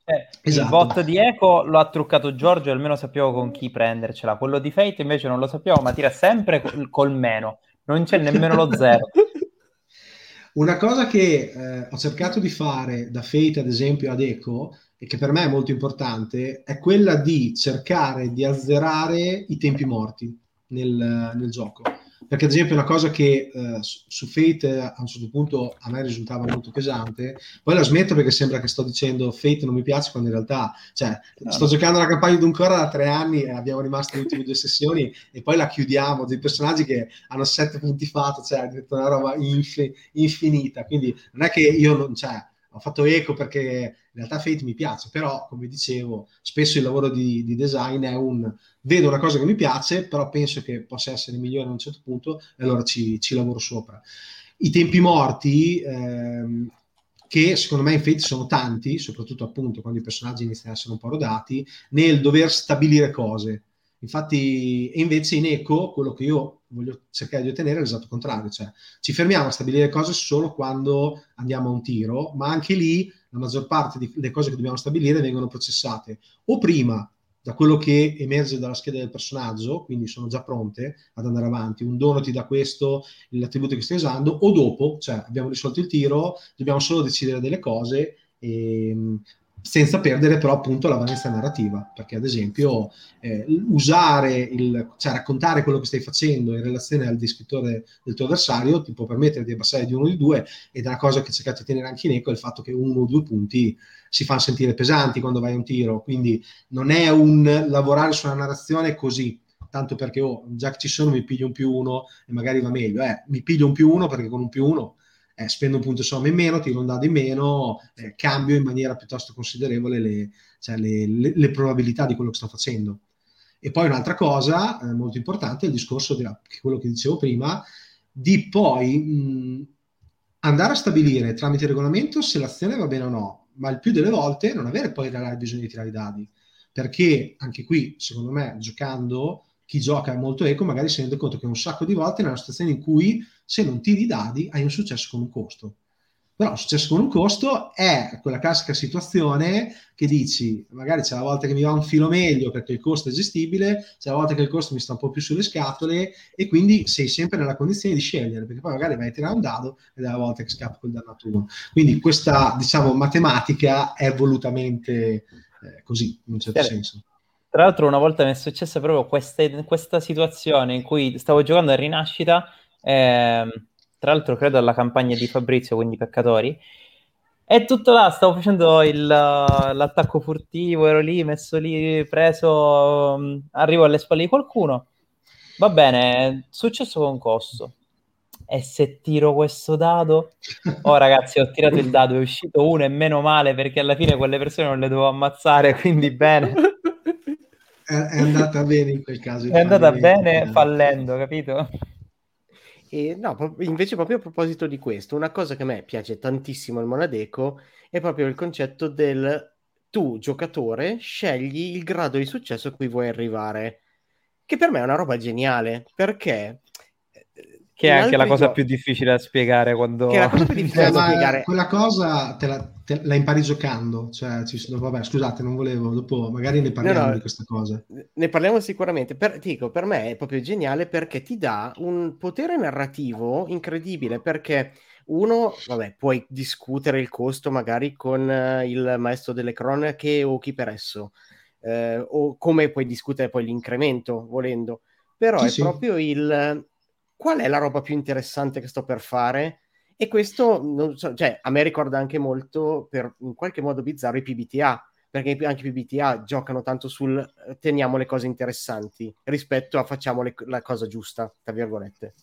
Speaker 4: Eh, esatto. Il bot di Eco lo ha truccato Giorgio, almeno sappiamo con chi prendercela. Quello di Fate invece non lo sappiamo, ma tira sempre col, col meno, non c'è nemmeno lo zero. <laughs>
Speaker 5: Una cosa che eh, ho cercato di fare da Fate, ad esempio, ad Eco, e che per me è molto importante, è quella di cercare di azzerare i tempi morti nel, nel gioco perché ad esempio una cosa che eh, su Fate a un certo punto a me risultava molto pesante, poi la smetto perché sembra che sto dicendo Fate non mi piace quando in realtà, cioè, no. sto giocando la campagna di ancora da tre anni e abbiamo rimasto le ultime due sessioni e poi la chiudiamo, dei personaggi che hanno sette punti fatto, cioè è una roba infi- infinita, quindi non è che io non, cioè, ho fatto eco perché in realtà Fate mi piace, però come dicevo, spesso il lavoro di, di, design è un vedo una cosa che mi piace, però penso che possa essere migliore a un certo punto e allora ci, ci lavoro sopra. I tempi morti, ehm, che secondo me in Fate sono tanti, soprattutto appunto quando i personaggi iniziano a essere un po' rodati, nel dover stabilire cose. Infatti, e invece in eco, quello che io voglio cercare di ottenere è l'esatto contrario, cioè ci fermiamo a stabilire cose solo quando andiamo a un tiro, ma anche lì la maggior parte delle cose che dobbiamo stabilire vengono processate o prima da quello che emerge dalla scheda del personaggio, quindi sono già pronte ad andare avanti, un dono ti dà questo, l'attributo che stai usando, o dopo, cioè abbiamo risolto il tiro, dobbiamo solo decidere delle cose e senza perdere però appunto la valenza narrativa, perché ad esempio eh, usare il, cioè raccontare quello che stai facendo in relazione al descrittore del tuo avversario ti può permettere di abbassare di uno o di due ed è una cosa che cercate di tenere anche in eco, è il fatto che uno o due punti si fanno sentire pesanti quando vai a un tiro, quindi non è un lavorare sulla narrazione così, tanto perché oh, già che ci sono mi piglio un più uno e magari va meglio, eh, mi piglio un più uno perché con un più uno eh, spendo un punto somma in meno, tiro un dado in meno, eh, cambio in maniera piuttosto considerevole le, cioè le, le, le, probabilità di quello che sto facendo. E poi un'altra cosa eh, molto importante è il discorso di quello che dicevo prima, di poi mh, andare a stabilire tramite il regolamento se l'azione va bene o no, ma il più delle volte non avere poi bisogno di tirare i dadi, perché anche qui, secondo me, giocando chi gioca molto eco magari si rende conto che un sacco di volte è una situazione in cui se non tiri i dadi hai un successo con un costo. Però un successo con un costo è quella classica situazione che dici, magari c'è la volta che mi va un filo meglio perché il costo è gestibile, c'è la volta che il costo mi sta un po' più sulle scatole e quindi sei sempre nella condizione di scegliere, perché poi magari vai a tirare un dado ed è la volta che scappa quel dannato uno. Quindi questa, diciamo, matematica è volutamente eh, così, in un certo
Speaker 4: certo.
Speaker 5: senso.
Speaker 4: Tra l'altro una volta mi è successa proprio queste, questa situazione in cui stavo giocando a Rinascita, ehm, tra l'altro credo alla campagna di Fabrizio, quindi Peccatori, e tutto là, stavo facendo il, l'attacco furtivo, ero lì, messo lì, preso, um, arrivo alle spalle di qualcuno, va bene, successo con costo. E se tiro questo dado, oh ragazzi, ho tirato il dado, è uscito uno e meno male perché alla fine quelle persone non le dovevo ammazzare, quindi bene
Speaker 5: è, è andata bene in quel caso. <laughs>
Speaker 4: È andata bene fallendo, capito?
Speaker 2: E no, invece proprio a proposito di questo, una cosa che a me piace tantissimo al Monadeco è proprio il concetto del tu, giocatore, scegli il grado di successo a cui vuoi arrivare, che per me è una roba geniale, perché
Speaker 4: che è anche la cosa più difficile da spiegare quando...
Speaker 2: Che è la cosa più <laughs> difficile da spiegare.
Speaker 5: Quella cosa te la, te la, impari giocando, cioè, ci sono, vabbè, scusate, non volevo, dopo magari ne parliamo no, no, di questa cosa.
Speaker 2: Ne parliamo sicuramente, per, dico, per me è proprio geniale perché ti dà un potere narrativo incredibile, perché uno, vabbè, puoi discutere il costo magari con uh, il maestro delle cronache o chi per esso, uh, o come puoi discutere poi l'incremento, volendo, però sì, è sì. proprio il qual è la roba più interessante che sto per fare? E questo, so, cioè, a me ricorda anche molto, per in qualche modo bizzarro, i PBTA, perché anche i PBTA giocano tanto sul eh, teniamo le cose interessanti rispetto a facciamo le, la cosa giusta, tra virgolette.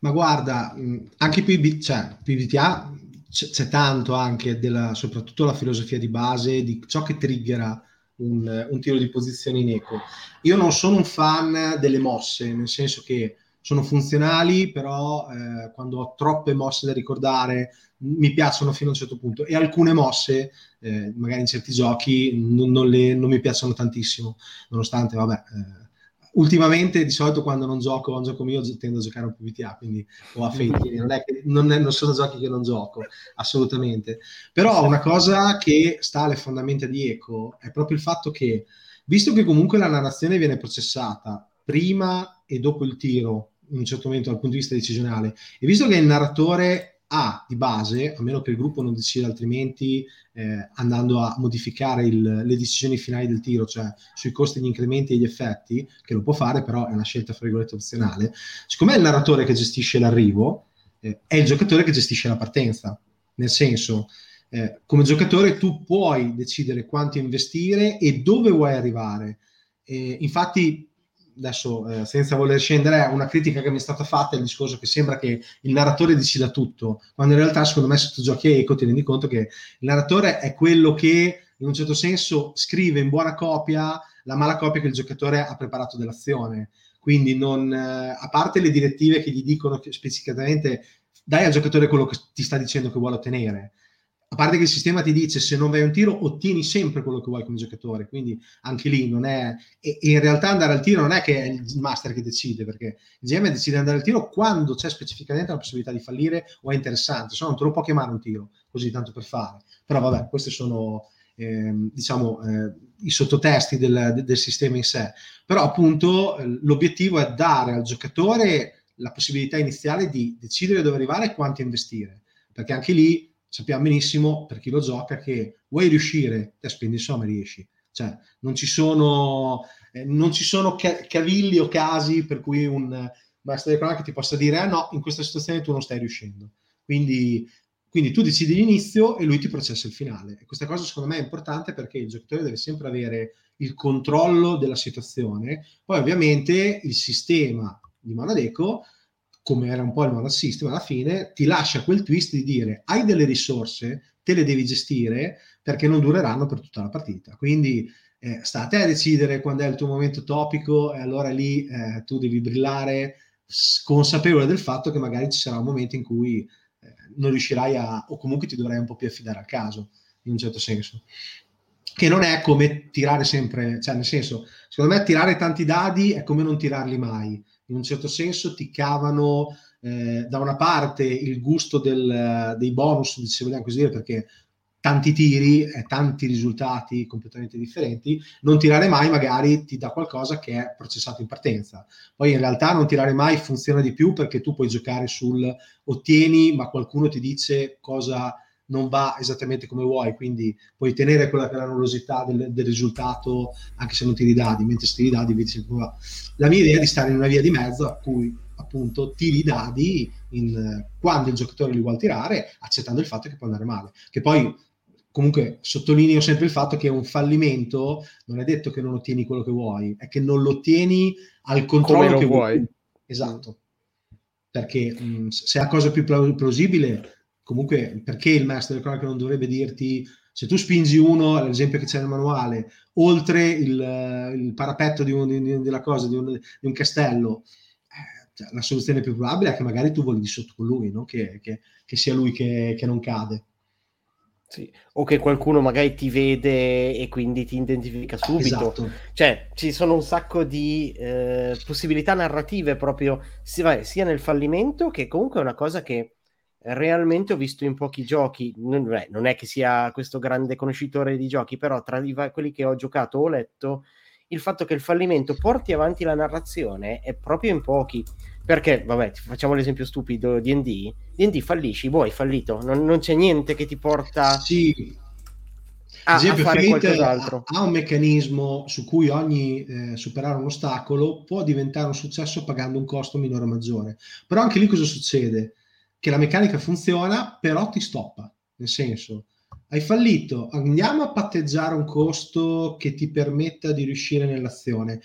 Speaker 5: Ma guarda, anche PB, cioè, PBTA c'è, c'è tanto anche della, soprattutto la filosofia di base di ciò che triggera un, un tiro di posizione in eco. Io non sono un fan delle mosse, nel senso che sono funzionali, però eh, quando ho troppe mosse da ricordare mi piacciono fino a un certo punto. E alcune mosse, eh, magari in certi giochi, non, non, le, non, mi piacciono tantissimo, nonostante, vabbè, eh, ultimamente di solito quando non gioco a un gioco mio tendo a giocare a PvTA, quindi o a Fate, non, è che, non, è, non sono giochi che non gioco, assolutamente. Però una cosa che sta alle fondamenta di Eco è proprio il fatto che, visto che comunque la narrazione viene processata prima e dopo il tiro in un certo momento dal punto di vista decisionale. E visto che il narratore ha di base, a meno che il gruppo non decida altrimenti, eh, andando a modificare il, le decisioni finali del tiro, cioè sui costi, gli incrementi e gli effetti, che lo può fare, però è una scelta fra virgolette opzionale. Siccome è il narratore che gestisce l'arrivo, eh, è il giocatore che gestisce la partenza. Nel senso, eh, come giocatore tu puoi decidere quanto investire e dove vuoi arrivare. infatti adesso eh, senza voler scendere, una critica che mi è stata fatta è il discorso che sembra che il narratore decida tutto, quando in realtà secondo me se tu giochi a Eco ti rendi conto che il narratore è quello che in un certo senso scrive in buona copia la mala copia che il giocatore ha preparato dell'azione. Quindi non, eh, a parte le direttive che gli dicono che specificatamente dai al giocatore quello che ti sta dicendo che vuole ottenere, a parte che il sistema ti dice se non vai un tiro ottieni sempre quello che vuoi come giocatore, quindi anche lì non è... E, e in realtà andare al tiro non è che è il master che decide, perché il GM decide di andare al tiro quando c'è specificamente la possibilità di fallire o è interessante, se no non te lo può chiamare un tiro, così tanto per fare. Però vabbè, questi sono... Eh, diciamo eh, i sottotesti del, del, sistema in sé. Però appunto eh, l'obiettivo è dare al giocatore la possibilità iniziale di decidere dove arrivare e quanto investire. Perché anche lì sappiamo benissimo per chi lo gioca che vuoi riuscire, te spendi insomma riesci. Cioè, non ci sono, eh, non ci sono ca- cavilli o casi per cui un maestro di cronaca ti possa dire ah no, in questa situazione tu non stai riuscendo. Quindi, quindi tu decidi l'inizio e lui ti processa il finale. E questa cosa secondo me è importante perché il giocatore deve sempre avere il controllo della situazione. Poi ovviamente il sistema di Manadeco come era un po' il mono system, alla fine ti lascia quel twist di dire hai delle risorse, te le devi gestire perché non dureranno per tutta la partita. Quindi eh, sta a te a decidere quando è il tuo momento topico e allora lì eh, tu devi brillare consapevole del fatto che magari ci sarà un momento in cui eh, non riuscirai a, o comunque ti dovrai un po' più affidare al caso, in un certo senso. Che non è come tirare sempre, cioè nel senso, secondo me tirare tanti dadi è come non tirarli mai in un certo senso ti cavano eh, da una parte il gusto del, dei bonus, se vogliamo così dire, perché tanti tiri e tanti risultati completamente differenti, non tirare mai magari ti dà qualcosa che è processato in partenza. Poi in realtà non tirare mai funziona di più perché tu puoi giocare sul ottieni, ma qualcuno ti dice cosa non va esattamente come vuoi, quindi puoi tenere quella nervosità del, del, risultato anche se non tiri dadi, mentre se tiri dadi vedi sempre va. La mia idea è di stare in una via di mezzo a cui appunto tiri i dadi in, quando il giocatore li vuole tirare, accettando il fatto che può andare male. Che poi comunque sottolineo sempre il fatto che un fallimento non è detto che non ottieni quello che vuoi, è che non lo ottieni al controllo che vuoi. vuoi. Esatto. Perché mh, se è la cosa più plausibile comunque perché il master del cronaca non dovrebbe dirti se tu spingi uno, l'esempio che c'è nel manuale, oltre il, il parapetto di, un, di, della cosa, di un, di un castello, eh, cioè, la soluzione più probabile è che magari tu voli di sotto con lui, no? che, che, che, sia lui che, che non cade.
Speaker 2: Sì. O che qualcuno magari ti vede e quindi ti identifica subito. Esatto. Cioè, ci sono un sacco di eh, possibilità narrative proprio sia, sia nel fallimento che comunque è una cosa che realmente ho visto in pochi giochi, non, beh, non, è che sia questo grande conoscitore di giochi, però tra i, quelli che ho giocato o letto, il fatto che il fallimento porti avanti la narrazione è proprio in pochi. Perché, vabbè, facciamo l'esempio stupido di D&D, D&D fallisci, boh, hai fallito, non, non c'è niente che ti porta
Speaker 5: sì. a, esempio, a fare qualcos'altro. Ha un meccanismo su cui ogni eh, superare un ostacolo può diventare un successo pagando un costo minore o maggiore. Però anche lì cosa succede? Che la meccanica funziona, però ti stoppa. Nel senso, hai fallito, andiamo a patteggiare un costo che ti permetta di riuscire nell'azione.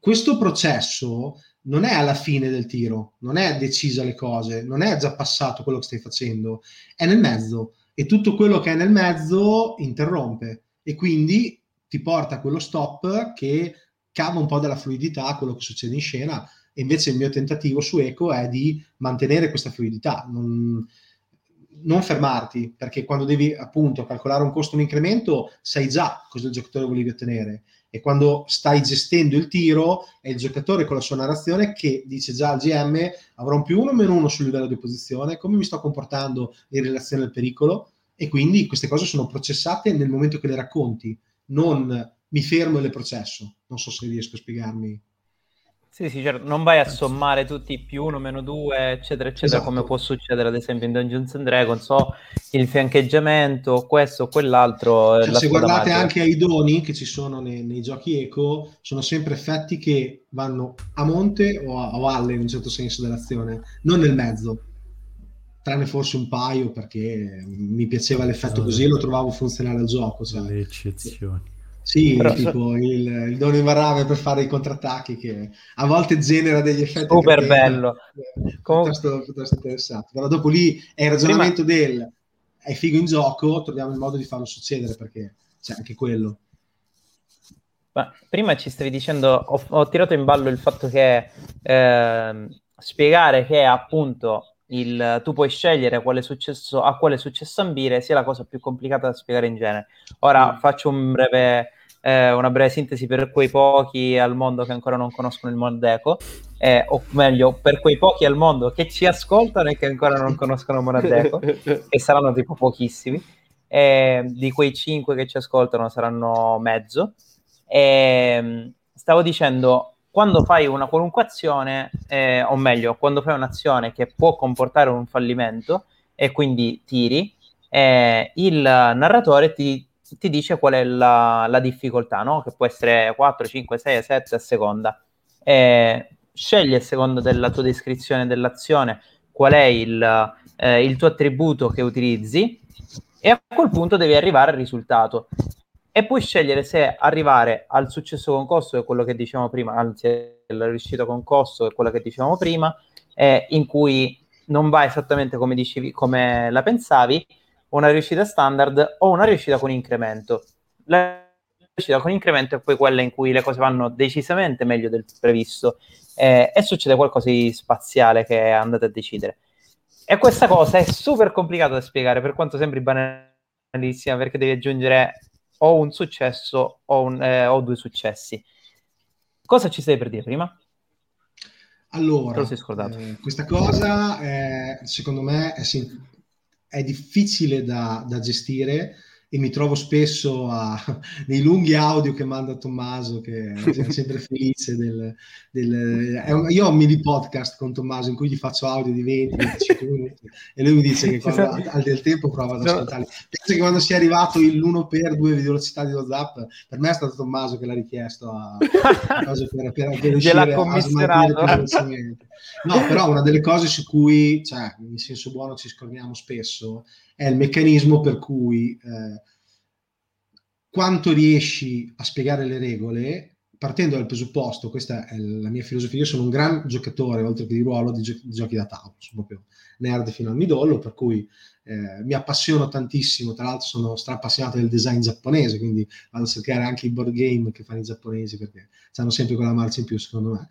Speaker 5: Questo processo non è alla fine del tiro, non è decisa le cose, non è già passato quello che stai facendo, è nel mezzo e tutto quello che è nel mezzo interrompe e quindi ti porta a quello stop che cava un po' della fluidità, quello che succede in scena e invece il mio tentativo su Eco è di mantenere questa fluidità, non, non fermarti, perché quando devi appunto calcolare un costo, un incremento, sai già cosa il giocatore volevi ottenere. E quando stai gestendo il tiro, è il giocatore con la sua narrazione che dice già al GM avrò un più uno o meno uno sul livello di posizione, come mi sto comportando in relazione al pericolo. E quindi queste cose sono processate nel momento che le racconti, non mi fermo e le processo. Non so se riesco a spiegarmi.
Speaker 4: Sì, sì, certo. Non vai a sommare tutti più uno, meno due, eccetera, eccetera, esatto. come può succedere ad esempio in Dungeons and Dragons, o il fiancheggiamento, questo o quell'altro.
Speaker 5: Cioè, se guardate magica. anche ai doni che ci sono nei, nei, giochi eco, sono sempre effetti che vanno a monte o a, a valle in un certo senso dell'azione, non nel mezzo. Tranne forse un paio perché mi piaceva l'effetto no, così e lo trovavo funzionale al gioco. Cioè.
Speaker 3: Le eccezioni.
Speaker 5: Sì, Però, tipo il, il dono invarrabile per fare i contrattacchi che a volte genera degli effetti
Speaker 4: super bello
Speaker 5: piuttosto, piuttosto interessante però dopo lì è il ragionamento Prima... del è figo in gioco troviamo il modo di farlo succedere perché c'è anche quello
Speaker 4: Ma prima ci stavi dicendo ho, ho, tirato in ballo il fatto che eh, spiegare che appunto il, tu puoi scegliere quale successo, a quale successo ambire, sia la cosa più complicata da spiegare in genere. Ora mm. faccio un breve, eh, una breve sintesi per quei pochi al mondo che ancora non conoscono il Monadeco, eh, o meglio, per quei pochi al mondo che ci ascoltano e che ancora non conoscono Monadeco, <laughs> che saranno tipo pochissimi. Eh, di quei cinque che ci ascoltano saranno mezzo. E, stavo dicendo, quando fai una qualunque azione, eh, o meglio, quando fai un'azione che può comportare un fallimento e quindi tiri, eh, il narratore ti, ti, dice qual è la, la difficoltà, no? che può essere 4, 5, 6, 7 a seconda. Eh, scegli a seconda della tua descrizione dell'azione qual è il, eh, il tuo attributo che utilizzi e a quel punto devi arrivare al risultato e puoi scegliere se arrivare al successo concorso, che è quello che dicevamo prima, anzi la riuscita concorso, che è quello che dicevamo prima, eh, in cui non va esattamente come, dicevi, come la pensavi, una riuscita standard o una riuscita con incremento. La riuscita con incremento è poi quella in cui le cose vanno decisamente meglio del previsto eh, e succede qualcosa di spaziale che andate a decidere. E questa cosa è super complicata da spiegare, per quanto sembri banalissima, perché devi aggiungere o un successo o, un, eh, o due successi. Cosa ci stai per dire prima?
Speaker 5: Allora, eh, questa cosa è, secondo me è, è difficile da, da, gestire e mi trovo spesso a, <laughs> nei lunghi audio che manda Tommaso, che è <laughs> sempre felice. Del, del, un, io ho un mini podcast con Tommaso in cui gli faccio audio di 20-25 <laughs> minuti e lui mi dice che quando ha del tempo prova ad ascoltarli. Penso che quando sia arrivato l'1 per 2 di velocità di WhatsApp, per me è stato Tommaso che l'ha richiesto a, a per, per, per riuscire a smaltire più velocemente. No, però una delle cose su cui, cioè, in senso buono ci scorniamo spesso è il meccanismo per cui eh, quanto riesci a spiegare le regole partendo dal presupposto, questa è la mia filosofia, io sono un gran giocatore, oltre che di ruolo, di, gio- di giochi da tavolo, sono proprio nerd fino al midollo, per cui eh, mi appassiono tantissimo, tra l'altro sono strappassionato del design giapponese, quindi vado a cercare anche i board game che fanno i giapponesi, perché hanno sempre quella marcia in più, secondo me.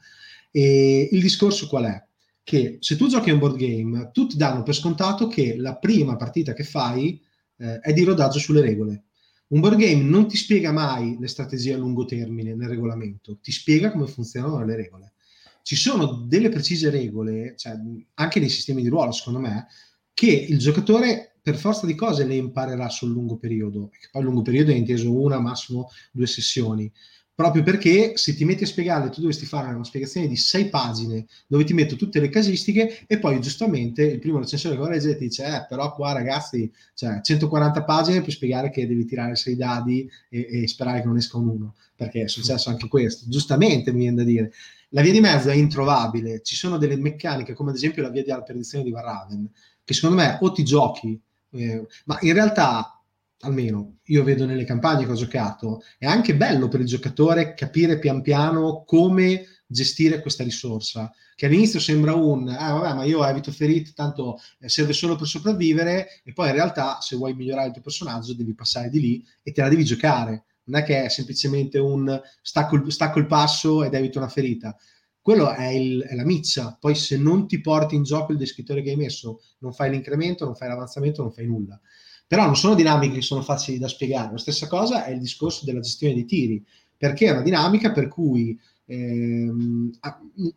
Speaker 5: E il discorso qual è? Che se tu giochi un board game, tutti danno per scontato che la prima partita che fai eh, è di rodaggio sulle regole. Un board game non ti spiega mai le strategie a lungo termine nel regolamento, ti spiega come funzionano le regole. Ci sono delle precise regole, cioè, anche nei sistemi di ruolo, secondo me, che il giocatore per forza di cose le imparerà sul lungo periodo, che poi lungo periodo è inteso una, massimo due sessioni proprio perché se ti metti a spiegarle tu dovresti fare una spiegazione di sei pagine dove ti metto tutte le casistiche e poi giustamente il primo recensore che va a leggere ti dice eh, però qua ragazzi cioè 140 pagine per spiegare che devi tirare sei dadi e, e sperare che non esca un 1 perché è successo anche questo. Giustamente mi viene da dire. La via di mezzo è introvabile. Ci sono delle meccaniche come ad esempio la via di perdizione di Varraven che secondo me o ti giochi eh, ma in realtà almeno io vedo nelle campagne che ho giocato, è anche bello per il giocatore capire pian piano come gestire questa risorsa, che all'inizio sembra un, ah vabbè ma io evito ferite, tanto eh, serve solo per sopravvivere, e poi in realtà se vuoi migliorare il tuo personaggio devi passare di lì e te la devi giocare, non è che è semplicemente un stacco il, stacco il passo ed evito una ferita. Quello è, il, è la miccia, poi se non ti porti in gioco il descrittore che hai messo, non fai l'incremento, non fai l'avanzamento, non fai nulla. Però non sono dinamiche che sono facili da spiegare. La stessa cosa è il discorso della gestione dei tiri, perché è una dinamica per cui ehm,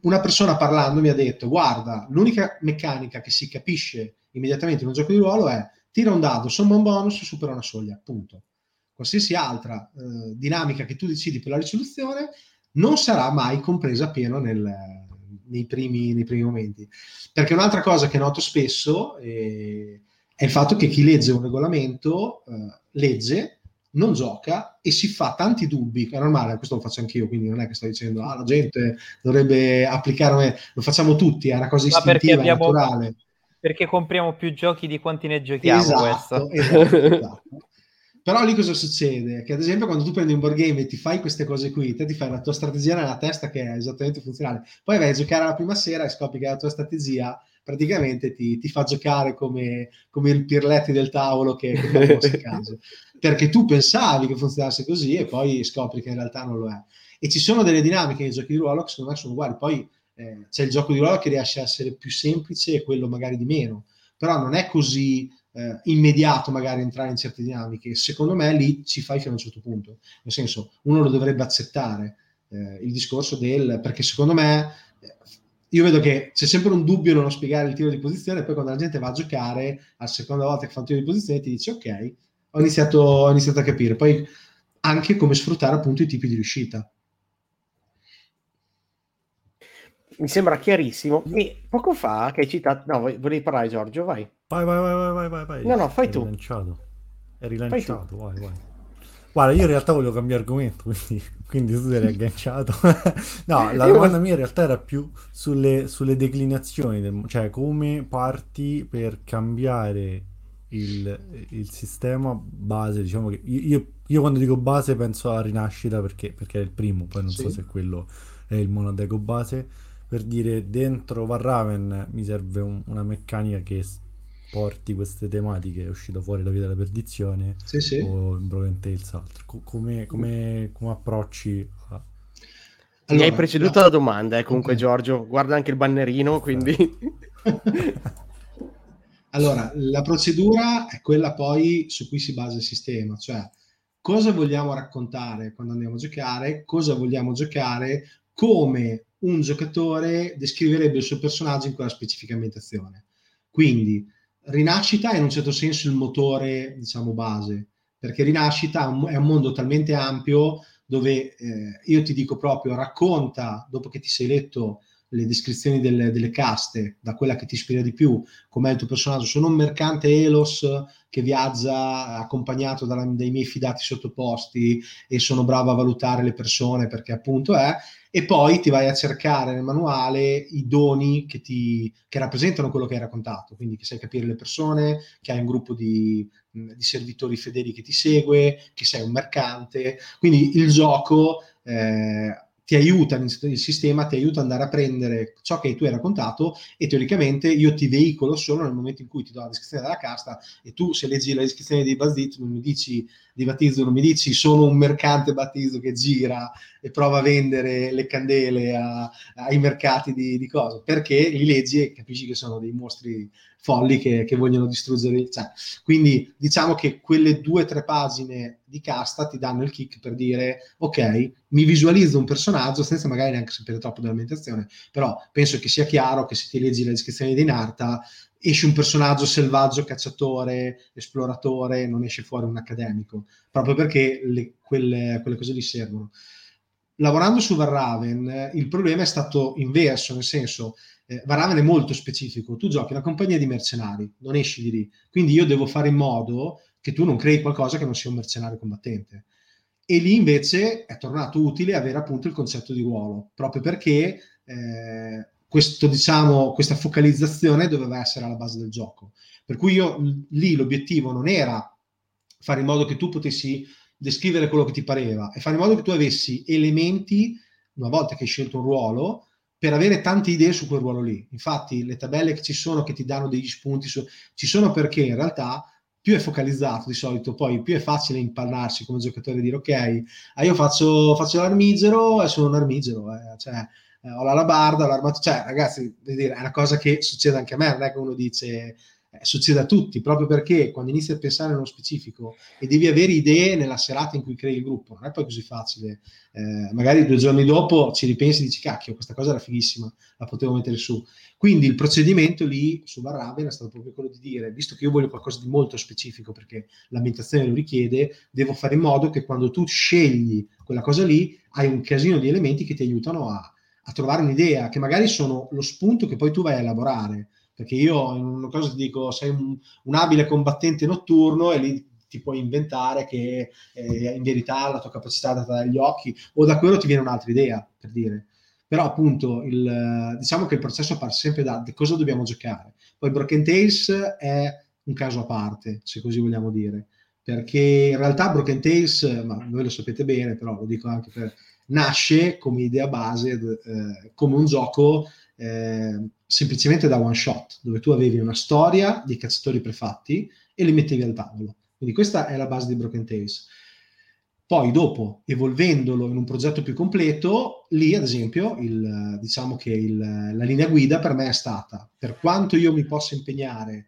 Speaker 5: una persona parlando mi ha detto guarda, l'unica meccanica che si capisce immediatamente in un gioco di ruolo è tira un dado, somma un bonus, supera una soglia, punto. Qualsiasi altra eh, dinamica che tu decidi per la risoluzione non sarà mai compresa pieno nel, nei, primi, nei, primi, momenti. Perché un'altra cosa che noto spesso, eh, è il fatto che chi legge un regolamento eh, legge, non gioca e si fa tanti dubbi, è normale, questo lo faccio anch'io, quindi non è che sto dicendo ah, la gente dovrebbe applicare, lo facciamo tutti, è una cosa istintiva, abbiamo, naturale.
Speaker 4: Perché compriamo più giochi di quanti ne giochiamo.
Speaker 5: Esatto, esatto, esatto. Però lì cosa succede? Che ad esempio quando tu prendi un board game e ti fai queste cose qui, te ti fai la tua strategia nella testa che è esattamente funzionale, poi vai a giocare la prima sera e scopri che la tua strategia praticamente ti, ti fa giocare come, come il pirletti del tavolo che, che fa <laughs> caso. Perché tu pensavi che funzionasse così e poi scopri che in realtà non lo è. E ci sono delle dinamiche nei giochi di ruolo che secondo me sono uguali. Poi eh, c'è il gioco di ruolo che riesce a essere più semplice e quello magari di meno, però non è così eh, immediato magari entrare in certe dinamiche. Secondo me lì ci fai fino a un certo punto, nel senso uno lo dovrebbe accettare eh, il discorso del perché secondo me io vedo che c'è sempre un dubbio nello spiegare il tiro di posizione, poi quando la gente va a giocare, la seconda volta che fa un tiro di posizione, ti dice ok, ho iniziato, ho iniziato a capire. Poi anche come sfruttare appunto i tipi di riuscita.
Speaker 2: Mi sembra chiarissimo. E poco fa che hai citato... No, volevi parlare Giorgio, vai.
Speaker 3: Vai, vai, vai, vai, vai, vai.
Speaker 2: No, no, fai
Speaker 3: è
Speaker 2: tu.
Speaker 3: Rilanciato. È rilanciato, vai, vai. Guarda, io in realtà volevo cambiare argomento, quindi, <laughs> quindi tu eri agganciato. <laughs> no, la domanda mia in realtà era più sulle, sulle declinazioni, del, cioè come parti per cambiare il, il, sistema base, diciamo che io, io, quando dico base penso alla rinascita perché, perché è il primo, poi non sì. so se quello è il monadeco base, per dire dentro Varraven mi serve un, una meccanica che porti queste tematiche, è uscito fuori la vita della perdizione
Speaker 5: sì, sì.
Speaker 3: o in Broken Tales altro. come, come, come approcci a...
Speaker 2: Allora, Mi hai preceduto no. la domanda, eh, comunque okay. Giorgio, guarda anche il bannerino, quindi... <laughs>
Speaker 5: allora, la procedura è quella poi su cui si basa il sistema, cioè cosa vogliamo raccontare quando andiamo a giocare, cosa vogliamo giocare, come un giocatore descriverebbe il suo personaggio in quella specifica ambientazione. Quindi Rinascita è in un certo senso il motore, diciamo, base, perché Rinascita è un mondo talmente ampio dove eh, io ti dico proprio racconta, dopo che ti sei letto le descrizioni delle, delle, caste, da quella che ti ispira di più, com'è il tuo personaggio. Sono un mercante Elos che viaggia accompagnato da, dai miei fidati sottoposti e sono bravo a valutare le persone perché appunto è, e poi ti vai a cercare nel manuale i doni che, ti, che rappresentano quello che hai raccontato, quindi che sai capire le persone, che hai un gruppo di, di servitori fedeli che ti segue, che sei un mercante, quindi il gioco... Eh, ti aiuta, il sistema ti aiuta ad andare a prendere ciò che tu hai raccontato e teoricamente io ti veicolo solo nel momento in cui ti do la descrizione della casta e tu se leggi la descrizione di Bazdit non mi dici di Battizzo, non mi dici sono un mercante Battizzo che gira e prova a vendere le candele a, ai mercati di, di cose, perché li leggi e capisci che sono dei mostri folli che, che vogliono distruggere cioè, quindi diciamo che quelle due o tre pagine di casta ti danno il kick per dire ok, mi visualizzo un personaggio senza magari neanche sapere troppo dell'ambientazione, però penso che sia chiaro che se ti leggi le descrizioni di Narta esce un personaggio selvaggio, cacciatore, esploratore, non esce fuori un accademico, proprio perché le, quelle, quelle cose lì servono lavorando su Varraven il problema è stato inverso, nel senso eh, Varraven è molto specifico, tu giochi una compagnia di mercenari, non esci di lì, quindi io devo fare in modo che tu non crei qualcosa che non sia un mercenario combattente. E lì invece è tornato utile avere appunto il concetto di ruolo, proprio perché eh, questo, diciamo, questa focalizzazione doveva essere alla base del gioco. Per cui io lì l'obiettivo non era fare in modo che tu potessi descrivere quello che ti pareva e fare in modo che tu avessi elementi, una volta che hai scelto un ruolo, per avere tante idee su quel ruolo lì. Infatti le tabelle che ci sono, che ti danno degli spunti, su, ci sono perché in realtà più è focalizzato di solito, poi più è facile impallarsi come giocatore e dire ok, ah, io faccio, faccio l'armigero e sono un armigero, eh, cioè eh, ho la labarda, ho l'armatura, cioè ragazzi, dire, è una cosa che succede anche a me, non è che uno dice succede a tutti, proprio perché quando inizi a pensare nello specifico e devi avere idee nella serata in cui crei il gruppo, non è poi così facile. Eh, magari due giorni dopo ci ripensi e dici, cacchio, questa cosa era fighissima, la potevo mettere su. Quindi il procedimento lì su Barraven è stato proprio quello di dire, visto che io voglio qualcosa di molto specifico perché l'ambientazione lo richiede, devo fare in modo che quando tu scegli quella cosa lì, hai un casino di elementi che ti aiutano a, a trovare un'idea, che magari sono lo spunto che poi tu vai a elaborare perché io in una cosa ti dico sei un, un abile combattente notturno e lì ti puoi inventare che eh, in verità la tua capacità è data dagli occhi o da quello ti viene un'altra idea per dire. Però appunto il, diciamo che il processo parte sempre da cosa dobbiamo giocare. Poi Broken Tales è un caso a parte se così vogliamo dire. Perché in realtà Broken Tales ma voi lo sapete bene però lo dico anche per nasce come idea base eh, come un gioco eh, semplicemente da one shot, dove tu avevi una storia di cazzatori prefatti e li mettevi al tavolo. Quindi questa è la base di Broken Tales. Poi dopo, evolvendolo in un progetto più completo, lì ad esempio, il, diciamo che il, la linea guida per me è stata, per quanto io mi possa impegnare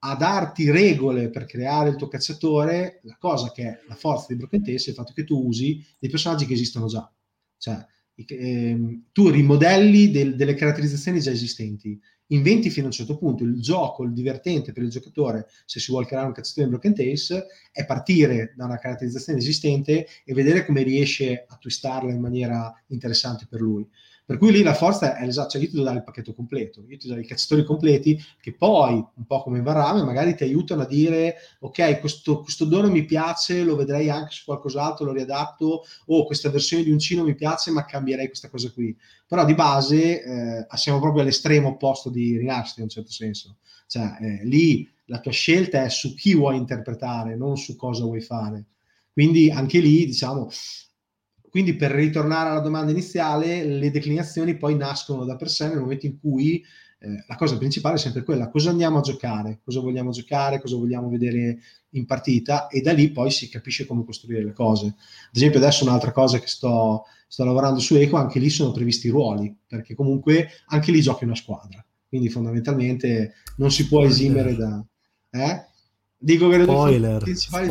Speaker 5: a darti regole per creare il tuo cacciatore, la cosa che è la forza di Broken Tales è il fatto che tu usi dei personaggi che esistono già. Cioè, ehm, tu rimodelli del, delle caratterizzazioni già esistenti inventi fino a un certo punto. Il gioco, il divertente per il giocatore, se si vuole creare un cazzatore in Broken Tales, è partire da una caratterizzazione esistente e vedere come riesce a twistarla in maniera interessante per lui. Per cui lì la forza è esatto, cioè io ti do dare il pacchetto completo, io ti do i cazzatori completi che poi, un po' come Varame, magari ti aiutano a dire ok, questo, questo dono mi piace, lo vedrei anche su qualcos'altro, lo riadatto, o questa versione di uncino mi piace, ma cambierei questa cosa qui. Però di base eh, siamo proprio all'estremo opposto di Rinascita in un certo senso. Cioè, eh, lì la tua scelta è su chi vuoi interpretare, non su cosa vuoi fare. Quindi anche lì, diciamo, quindi per ritornare alla domanda iniziale, le declinazioni poi nascono da per sé nel momento in cui eh, la cosa principale è sempre quella, cosa andiamo a giocare, cosa vogliamo giocare, cosa vogliamo vedere in partita? E da lì poi si capisce come costruire le cose. Ad esempio adesso un'altra cosa che sto, sto lavorando su Eco, anche lì sono previsti i ruoli, perché comunque anche lì giochi una squadra, quindi fondamentalmente non si può esimere da... Eh? Dico che le due principali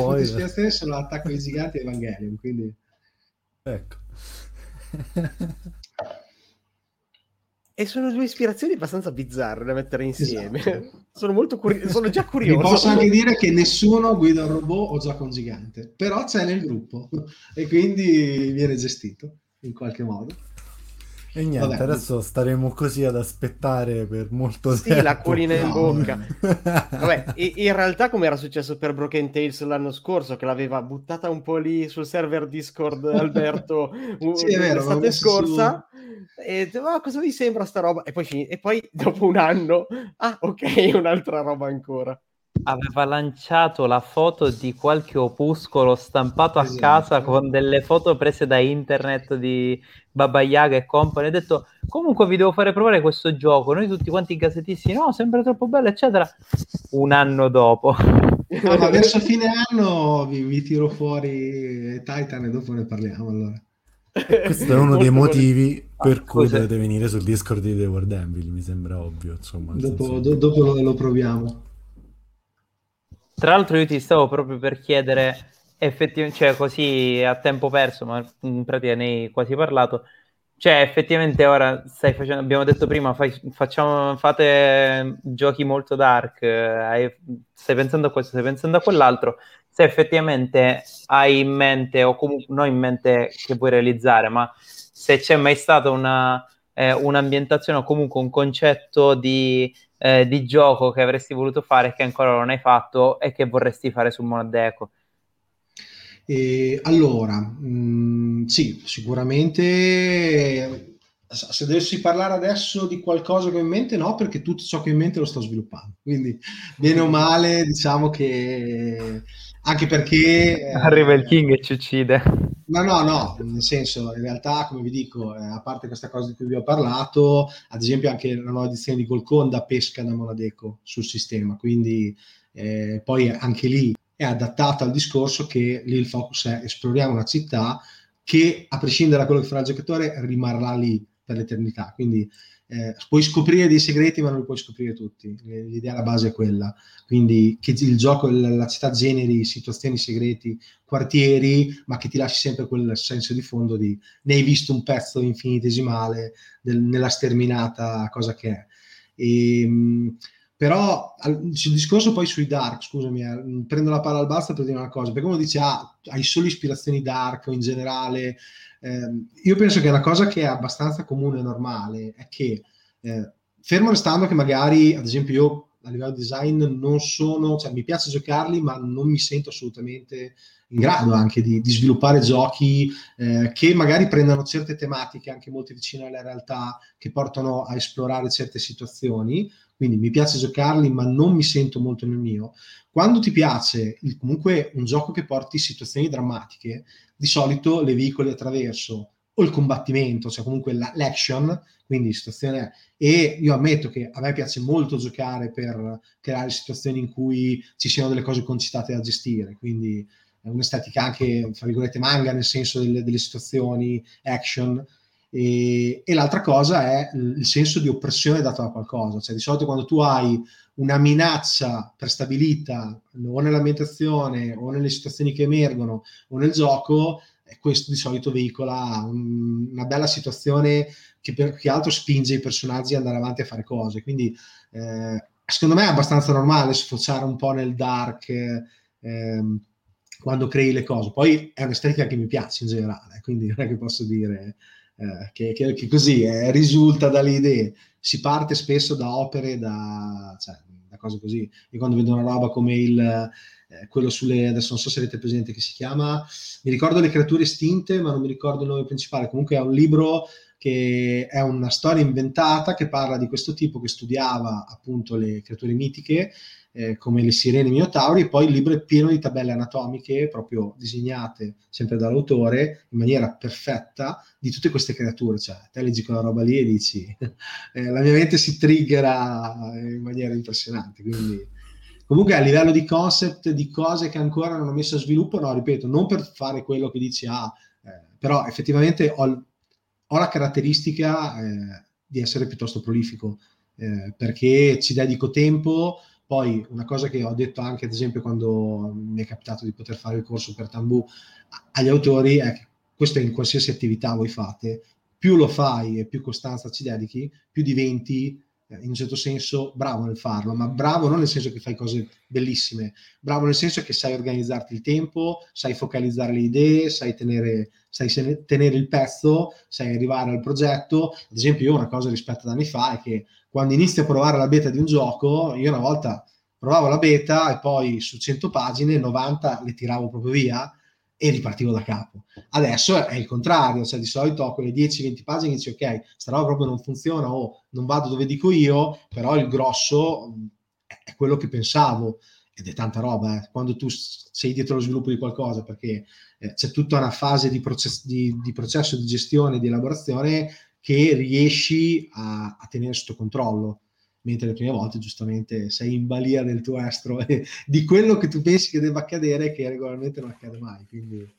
Speaker 5: sono l'attacco dei giganti e Evangelion, quindi...
Speaker 3: Ecco.
Speaker 2: E sono due ispirazioni abbastanza bizzarre da mettere insieme. Esatto. <laughs> sono molto curioso, sono già curioso.
Speaker 5: Vi posso anche dire che nessuno guida un robot o gioca un gigante, però c'è nel gruppo e quindi viene gestito in qualche modo.
Speaker 3: E niente, Vabbè, adesso staremo così ad aspettare per molto
Speaker 2: sì,
Speaker 3: tempo.
Speaker 2: Sì, l'acquolina in bocca. Vabbè, in realtà come era successo per Broken Tales l'anno scorso, che l'aveva buttata un po' lì sul server Discord <laughs> Alberto sì, vero, l'estate scorsa, su... e oh, cosa vi sembra sta roba? E poi, fin- e poi dopo un anno, ah ok, <laughs> un'altra roba ancora
Speaker 4: aveva lanciato la foto di qualche opuscolo stampato esatto. a casa con delle foto prese da internet di Baba Yaga e compagni. Ha detto: Comunque vi devo fare provare questo gioco. Noi tutti quanti gazettisti, no, sembra troppo bello, eccetera. Un anno dopo,
Speaker 5: ma verso fine anno vi, vi, tiro fuori Titan e dopo ne parliamo. Allora.
Speaker 3: Questo è uno dei motivi per ah, cui dovete venire sul Discord di The World Anvil, mi sembra ovvio. Insomma,
Speaker 5: dopo, senso... do, dopo lo, lo proviamo.
Speaker 4: Tra l'altro io ti stavo proprio per chiedere effettivamente, cioè così a tempo perso, ma in pratica ne hai quasi parlato, cioè effettivamente ora stai facendo, abbiamo detto prima, fai, facciamo, fate giochi molto dark, hai, stai pensando a questo, stai pensando a quell'altro, se effettivamente hai in mente, o comunque non in mente che vuoi realizzare, ma se c'è mai stata una, eh, un'ambientazione o comunque un concetto di eh, di gioco che avresti voluto fare che ancora non hai fatto e che vorresti fare su Monadeco?
Speaker 5: E allora, mh, mm, sì, sicuramente se dovessi parlare adesso di qualcosa che ho in mente, no, perché tutto ciò che ho in mente lo sto sviluppando. Quindi, bene o male, diciamo che anche perché <laughs>
Speaker 4: arriva il King e ci uccide.
Speaker 5: No, no, no, nel senso, in realtà, come vi dico, eh, a parte questa cosa di cui vi ho parlato, ad esempio anche la nuova edizione di Golconda pesca da Monadeco sul sistema, quindi eh, poi anche lì è adattato al discorso che lì il focus è esploriamo una città che, a prescindere da quello che farà il giocatore, rimarrà lì per l'eternità. Quindi eh, puoi scoprire dei segreti, ma non li puoi scoprire tutti. L'idea alla base è quella. Quindi che il gioco, la città generi situazioni segreti, quartieri, ma che ti lasci sempre quel senso di fondo di ne hai visto un pezzo infinitesimale del, nella sterminata cosa che è. E, però sul discorso poi sui dark, scusami, eh, prendo la palla al balzo per dire una cosa, perché uno dice ah, hai solo ispirazioni dark o in generale, eh, io penso che una cosa che è abbastanza comune e normale è che eh, fermo restando che magari, ad esempio io a livello di design non sono, cioè mi piace giocarli ma non mi sento assolutamente in grado anche di, di sviluppare giochi eh, che magari prendano certe tematiche anche molto vicine alla realtà, che portano a esplorare certe situazioni, quindi mi piace giocarli, ma non mi sento molto nel mio. Quando ti piace il, comunque un gioco che porti situazioni drammatiche, di solito le veicoli attraverso o il combattimento, cioè comunque la, l'action, quindi situazione... E io ammetto che a me piace molto giocare per creare situazioni in cui ci siano delle cose concitate da gestire, quindi un'estetica anche, fra virgolette, manga nel senso delle, delle situazioni action. E, e, l'altra cosa è il senso di oppressione dato da qualcosa, cioè di solito quando tu hai una minaccia prestabilita o nell'ambientazione o nelle situazioni che emergono o nel gioco, questo di solito veicola un, una bella situazione che per che altro spinge i personaggi ad andare avanti a fare cose. Quindi eh, secondo me è abbastanza normale sfociare un po' nel dark eh, quando crei le cose. Poi è un'estetica che mi piace in generale, quindi non è che posso dire eh, che, che, che, così eh, risulta dalle idee. Si parte spesso da opere, da, cioè, da cose così. Io quando vedo una roba come il eh, quello sulle, adesso non so se avete presente che si chiama, mi ricordo le creature estinte, ma non mi ricordo il nome principale, comunque è un libro che è una storia inventata che parla di questo tipo che studiava appunto le creature mitiche eh, come le sirene minotauri e poi il libro è pieno di tabelle anatomiche proprio disegnate sempre dall'autore in maniera perfetta di tutte queste creature, cioè te leggi quella roba lì e dici <laughs> eh, la mia mente si triggera in maniera impressionante, quindi Comunque a livello di concept, di cose che ancora non ho messo a sviluppo, no, ripeto, non per fare quello che dici, ah, eh, però effettivamente ho, ho la caratteristica eh, di essere piuttosto prolifico, eh, perché ci dedico tempo, poi una cosa che ho detto anche ad esempio quando mi è capitato di poter fare il corso per Tambù agli autori è che questo è in qualsiasi attività voi fate, più lo fai e più costanza ci dedichi, più diventi in un certo senso bravo nel farlo, ma bravo non nel senso che fai cose bellissime, bravo nel senso che sai organizzarti il tempo, sai focalizzare le idee, sai tenere, sai tenere il pezzo, sai arrivare al progetto. Ad esempio, io una cosa rispetto ad anni fa è che quando inizi a provare la beta di un gioco, io una volta provavo la beta e poi su 100 pagine 90 le tiravo proprio via e ripartivo da capo. Adesso è il contrario, cioè di solito ho quelle 10-20 pagine e dici ok, sta roba proprio non funziona o non vado dove dico io, però il grosso è quello che pensavo ed è tanta roba eh. quando tu sei dietro lo sviluppo di qualcosa perché eh, c'è tutta una fase di, process- di, di, processo di gestione, di elaborazione che riesci a, a tenere sotto controllo mentre le prime volte giustamente sei in balia del tuo estro <laughs> e di quello che tu pensi che debba accadere che regolarmente non accade mai. Quindi...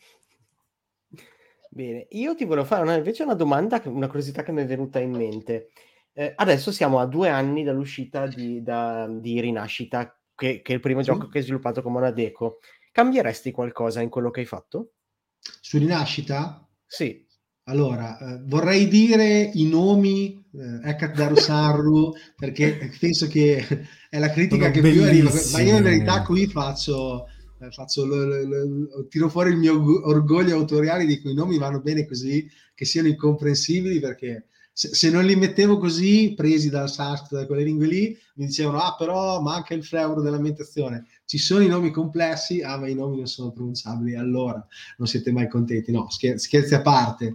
Speaker 2: Bene, io ti volevo fare una, invece una domanda, una curiosità che mi è venuta in mente. Eh, adesso siamo a due anni dall'uscita di, da, di Rinascita, che, che, è il primo sì. gioco che hai sviluppato con Monadeco. Cambieresti qualcosa in quello che hai fatto?
Speaker 5: Su Rinascita?
Speaker 2: Sì.
Speaker 5: Allora, eh, vorrei dire i nomi eh, Ekat Darusarru <laughs> perché penso che è la critica che più arriva, ma io in verità qui faccio, eh, faccio lo, lo, lo, tiro fuori il mio orgoglio autoriale di cui i nomi vanno bene così, che siano incomprensibili perché se, se, non li mettevo così, presi dal sanskrit, da quelle lingue lì, mi dicevano, ah però manca il fleuro dell'ambientazione. Ci sono i nomi complessi, ah ma i nomi non sono pronunciabili, allora non siete mai contenti. No, scher- scherzi a parte.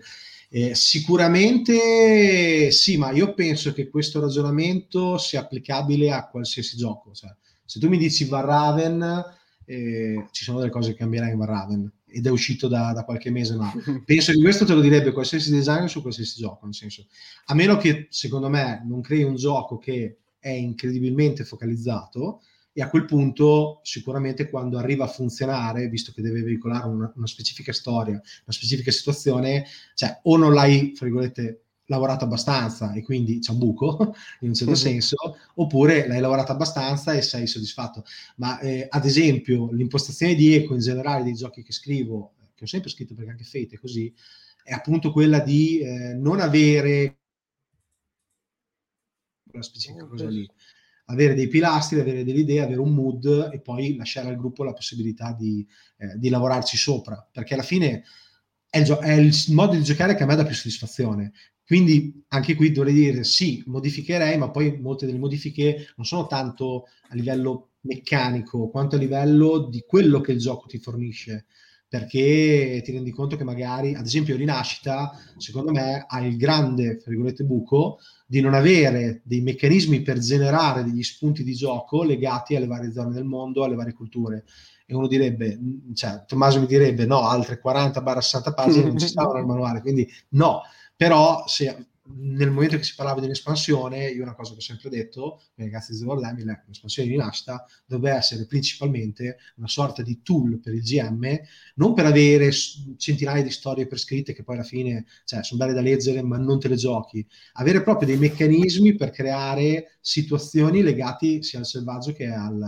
Speaker 5: Eh, sicuramente sì, ma io penso che questo ragionamento sia applicabile a qualsiasi gioco. Cioè, se tu mi dici Varraven, eh, ci sono delle cose che cambierai in Varraven ed è uscito da, da, qualche mese, ma <laughs> penso che questo te lo direbbe qualsiasi designer su qualsiasi gioco, nel senso, a meno che secondo me non crei un gioco che è incredibilmente focalizzato e a quel punto sicuramente quando arriva a funzionare, visto che deve veicolare una, una specifica storia, una specifica situazione, cioè o non l'hai, fra virgolette, lavorato abbastanza e quindi c'è un buco <laughs> in un certo uh-huh. senso, oppure l'hai lavorato abbastanza e sei soddisfatto. Ma eh, ad esempio l'impostazione di eco in generale dei giochi che scrivo, che ho sempre scritto perché anche Fate è così, è appunto quella di eh, non avere quella specifica cosa lì, avere dei pilastri, avere delle idee, avere un mood e poi lasciare al gruppo la possibilità di, eh, di lavorarci sopra, perché alla fine è il, gio- è il, modo di giocare che a me dà più soddisfazione. Quindi anche qui dovrei dire sì, modificherei, ma poi molte delle modifiche non sono tanto a livello meccanico quanto a livello di quello che il gioco ti fornisce perché ti rendi conto che magari, ad esempio, Rinascita, secondo me, ha il grande, buco di non avere dei meccanismi per generare degli spunti di gioco legati alle varie zone del mondo, alle varie culture. E uno direbbe, cioè, Tommaso mi direbbe, no, altre 40-60 pagine non ci <laughs> stavano nel manuale, quindi no, però se nel momento che si parlava dell'espansione, io una cosa che ho sempre detto, ragazzi di World Emil, l'espansione di nascita dovrebbe essere principalmente una sorta di tool per il GM, non per avere centinaia di storie prescritte che poi alla fine cioè, sono belle da leggere ma non te le giochi, avere proprio dei meccanismi per creare situazioni legate sia al selvaggio che al,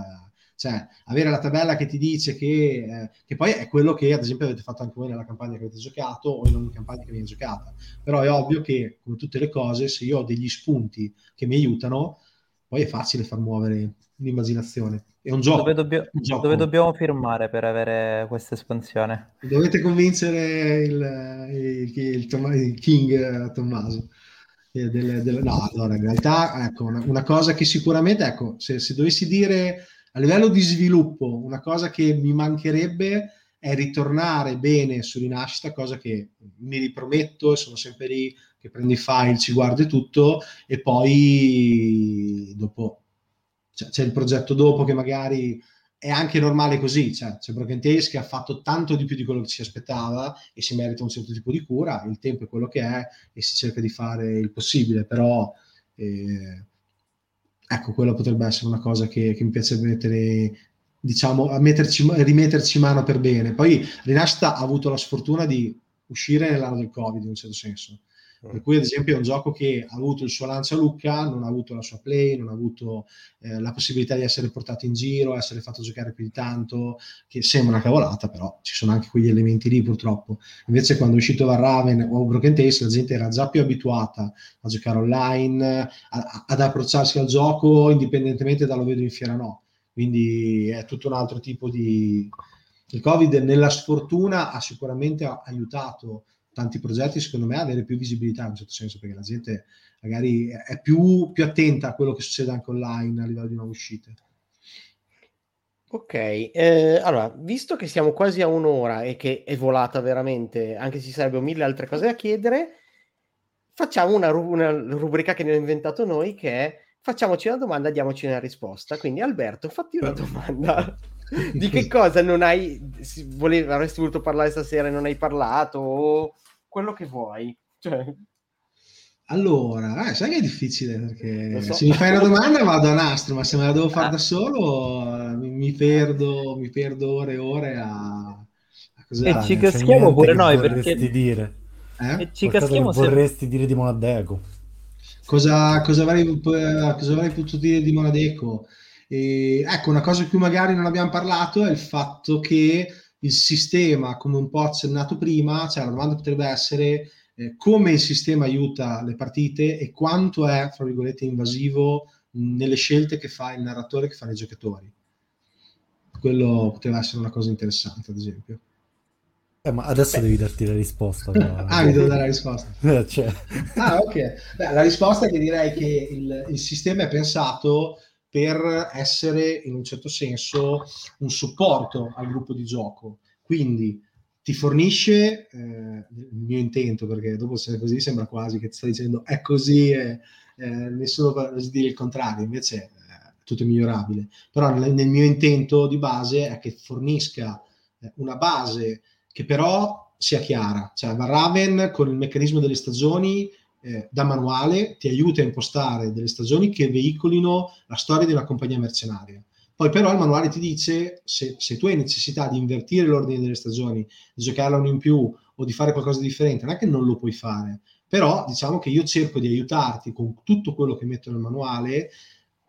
Speaker 5: cioè, avere la tabella che ti dice che, eh, che, poi è quello che ad esempio avete fatto anche voi nella campagna che avete giocato o in ogni campagna che viene giocata. Però è ovvio che, come tutte le cose, se io ho degli spunti che mi aiutano, poi è facile far muovere l'immaginazione. È un gioco.
Speaker 4: Dove, dobbio- un gioco. dove dobbiamo firmare per avere questa espansione?
Speaker 5: Dovete convincere il, il, il, il King Tommaso. Del, del, no, allora in realtà ecco, una, una, cosa che sicuramente, ecco, se, se dovessi dire a livello di sviluppo, una cosa che mi mancherebbe è ritornare bene su Rinascita, cosa che mi riprometto e sono sempre lì che prendo i file, ci guardo tutto, e poi dopo cioè, c'è il progetto dopo che magari è anche normale così, cioè, c'è Broken Tales che ha fatto tanto di più di quello che si aspettava e si merita un certo tipo di cura, il tempo è quello che è e si cerca di fare il possibile, però... Eh, ecco, quello potrebbe essere una cosa che, che mi piacerebbe mettere, diciamo, metterci, rimetterci mano per bene. Poi Rinascita ha avuto la sfortuna di uscire nell'anno del Covid, in un certo senso. Per cui, ad esempio, è un gioco che ha avuto il suo lancio a Lucca, non ha avuto la sua play, non ha avuto eh, la possibilità di essere portato in giro, essere fatto giocare più di tanto, che sembra una cavolata, però ci sono anche quegli elementi lì purtroppo. Invece quando è uscito Varraven o Broken Tales la gente era già più abituata a giocare online, a, ad approcciarsi al gioco indipendentemente dallo vedo in fiera no. Quindi è tutto un altro tipo di... Il Covid nella sfortuna ha sicuramente aiutato tanti progetti, secondo me, avere più visibilità in un certo senso, perché la gente magari è più, più attenta a quello che succede anche online a livello di nuove uscite.
Speaker 2: Ok, eh, allora, visto che siamo quasi a un'ora e che è volata veramente, anche se ci sarebbero mille altre cose da chiedere, facciamo una, ru- una rubrica che abbiamo inventato noi che è facciamoci una domanda, diamoci una risposta. Quindi Alberto, fatti una domanda. <laughs> di che cosa non hai, volevi, avresti voluto parlare stasera e non hai parlato? O quello che vuoi. Cioè...
Speaker 5: Allora, eh, sai che è difficile perché so. se mi fai una <laughs> domanda vado a nastro, ma se me la devo fare ah. da solo mi, mi, perdo, mi perdo ore e ore a,
Speaker 4: a cos'è. E ci caschiamo pure noi perché...
Speaker 3: dire.
Speaker 4: Eh? E ci caschiamo
Speaker 3: se... vorresti dire di Monadeco.
Speaker 5: Cosa, cosa, avrei, cosa avrei potuto dire di Monadeco? E, ecco, una cosa di cui magari non abbiamo parlato è il fatto che il sistema, come un po' accennato prima, cioè la domanda potrebbe essere eh, come il sistema aiuta le partite e quanto è, fra virgolette, invasivo nelle scelte che fa il narratore, che fanno i giocatori. Quello poteva essere una cosa interessante, ad esempio.
Speaker 3: Eh, ma adesso Beh. devi darti la risposta. <laughs>
Speaker 5: Però. ah, mi devo dare la risposta. <laughs>
Speaker 3: Eh, cioè.
Speaker 5: Ah, ok. Beh, la risposta è che direi che il, il sistema è pensato per essere in un certo senso un supporto al gruppo di gioco. Quindi ti fornisce eh, il mio intento, perché dopo se è così sembra quasi che ti sta dicendo è così e eh, nessuno può dire il contrario, invece è eh, tutto migliorabile. Però nel, nel, mio intento di base è che fornisca eh, una base che però sia chiara. Cioè Raven con il meccanismo delle stagioni eh, da manuale ti aiuta a impostare delle stagioni che veicolino la storia di una compagnia mercenaria. Poi però il manuale ti dice se, se tu hai necessità di invertire l'ordine delle stagioni, di giocarla uno in più o di fare qualcosa di differente, non è che non lo puoi fare, però diciamo che io cerco di aiutarti con tutto quello che metto nel manuale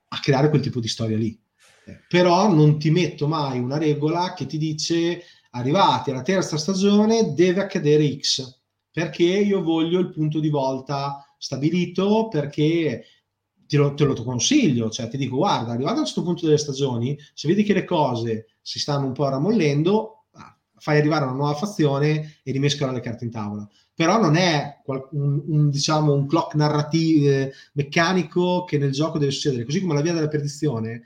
Speaker 5: a creare quel tipo di storia lì. Eh, però non ti metto mai una regola che ti dice arrivati alla terza stagione deve accadere X perché io voglio il punto di volta stabilito, perché te lo, te lo consiglio, cioè ti dico guarda, arrivato a questo punto delle stagioni, se vedi che le cose si stanno un po' rammollendo, ah, fai arrivare una nuova fazione e rimescola le carte in tavola. Però non è un, un, diciamo, un clock narrativo eh, meccanico che nel gioco deve succedere, così come la via della perdizione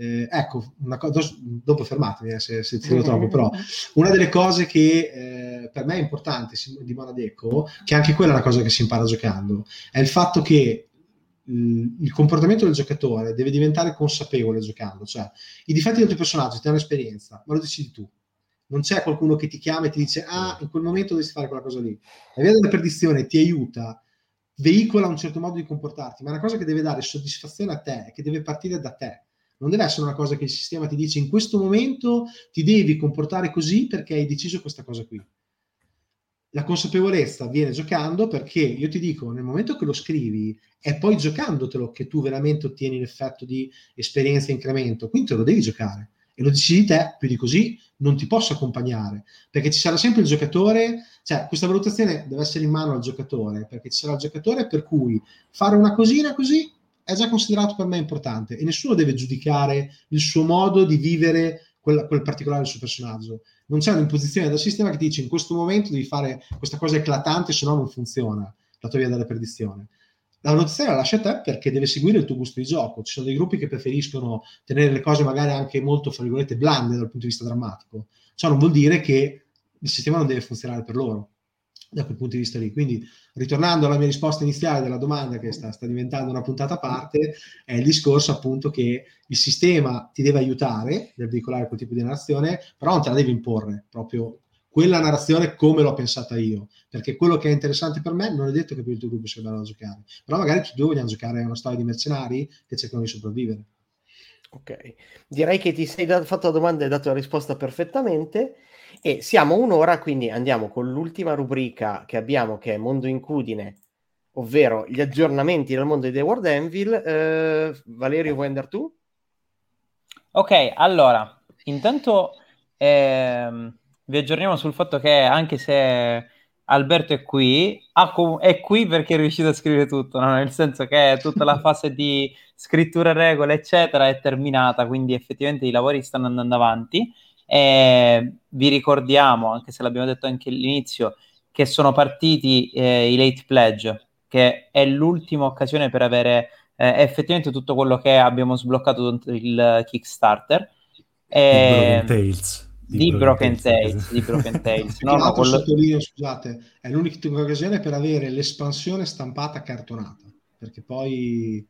Speaker 5: eh, ecco, cosa, dopo fermatemi eh, se, se tiro troppo, però una delle cose che eh, per me è importante di Monadeco, che anche quella è una cosa che si impara giocando, è il fatto che il, il comportamento del giocatore deve diventare consapevole giocando, cioè i difetti del tuo personaggio ti hanno esperienza, ma lo decidi tu. Non c'è qualcuno che ti chiama e ti dice, ah, in quel momento dovresti fare quella cosa lì. La via della perdizione ti aiuta veicola un certo modo di comportarti, ma è una cosa che deve dare soddisfazione a te, che deve partire da te. Non deve essere una cosa che il sistema ti dice in questo momento ti devi comportare così perché hai deciso questa cosa qui. La consapevolezza viene giocando perché io ti dico, nel momento che lo scrivi, è poi giocandotelo che tu veramente ottieni l'effetto di esperienza e incremento, quindi te lo devi giocare e lo decidi te, più di così non ti posso accompagnare, perché ci sarà sempre il giocatore, cioè questa valutazione deve essere in mano al giocatore, perché ci sarà il giocatore per cui fare una cosina così è già considerato per me importante e nessuno deve giudicare il suo modo di vivere quel, quel particolare suo personaggio. Non c'è un'imposizione dal sistema che ti dice in questo momento devi fare questa cosa eclatante, se no non funziona la tua via della perdizione la valutazione la lascia a te perché deve seguire il tuo gusto di gioco. Ci sono dei gruppi che preferiscono tenere le cose magari anche molto, fra virgolette, blande dal punto di vista drammatico. Ciò non vuol dire che il sistema non deve funzionare per loro da quel punto di vista lì. Quindi, ritornando alla mia risposta iniziale della domanda, che sta, sta diventando una puntata a parte, è il discorso appunto che il sistema ti deve aiutare nel veicolare quel tipo di narrazione, però non te la devi imporre proprio quella narrazione come l'ho pensata io, perché quello che è interessante per me non è detto che per il tuo gruppo sia bello da giocare, però magari tutti e due vogliamo giocare a una storia di mercenari che cercano di sopravvivere.
Speaker 2: Ok, direi che ti sei da- fatto la domanda e hai dato la risposta perfettamente e siamo un'ora, quindi andiamo con l'ultima rubrica che abbiamo che è Mondo Incudine, ovvero gli aggiornamenti del mondo di The World Anvil. Eh, Valerio, vuoi andare tu?
Speaker 4: Ok, allora, intanto ehm, vi aggiorniamo sul fatto che anche se Alberto è qui, è qui perché è riuscito a scrivere tutto, no? nel senso che tutta la <laughs> fase di scrittura regole, eccetera, è terminata, quindi effettivamente i lavori stanno andando avanti. E vi ricordiamo, anche se l'abbiamo detto anche all'inizio, che sono partiti eh, i late pledge, che è l'ultima occasione per avere eh, effettivamente tutto quello che abbiamo sbloccato il Kickstarter.
Speaker 3: E... Tales
Speaker 4: di, Broken, Tales, di Broken Tales. <laughs>
Speaker 5: no, no, quello... sottolineo, scusate, è l'unica occasione per avere l'espansione stampata cartonata, perché poi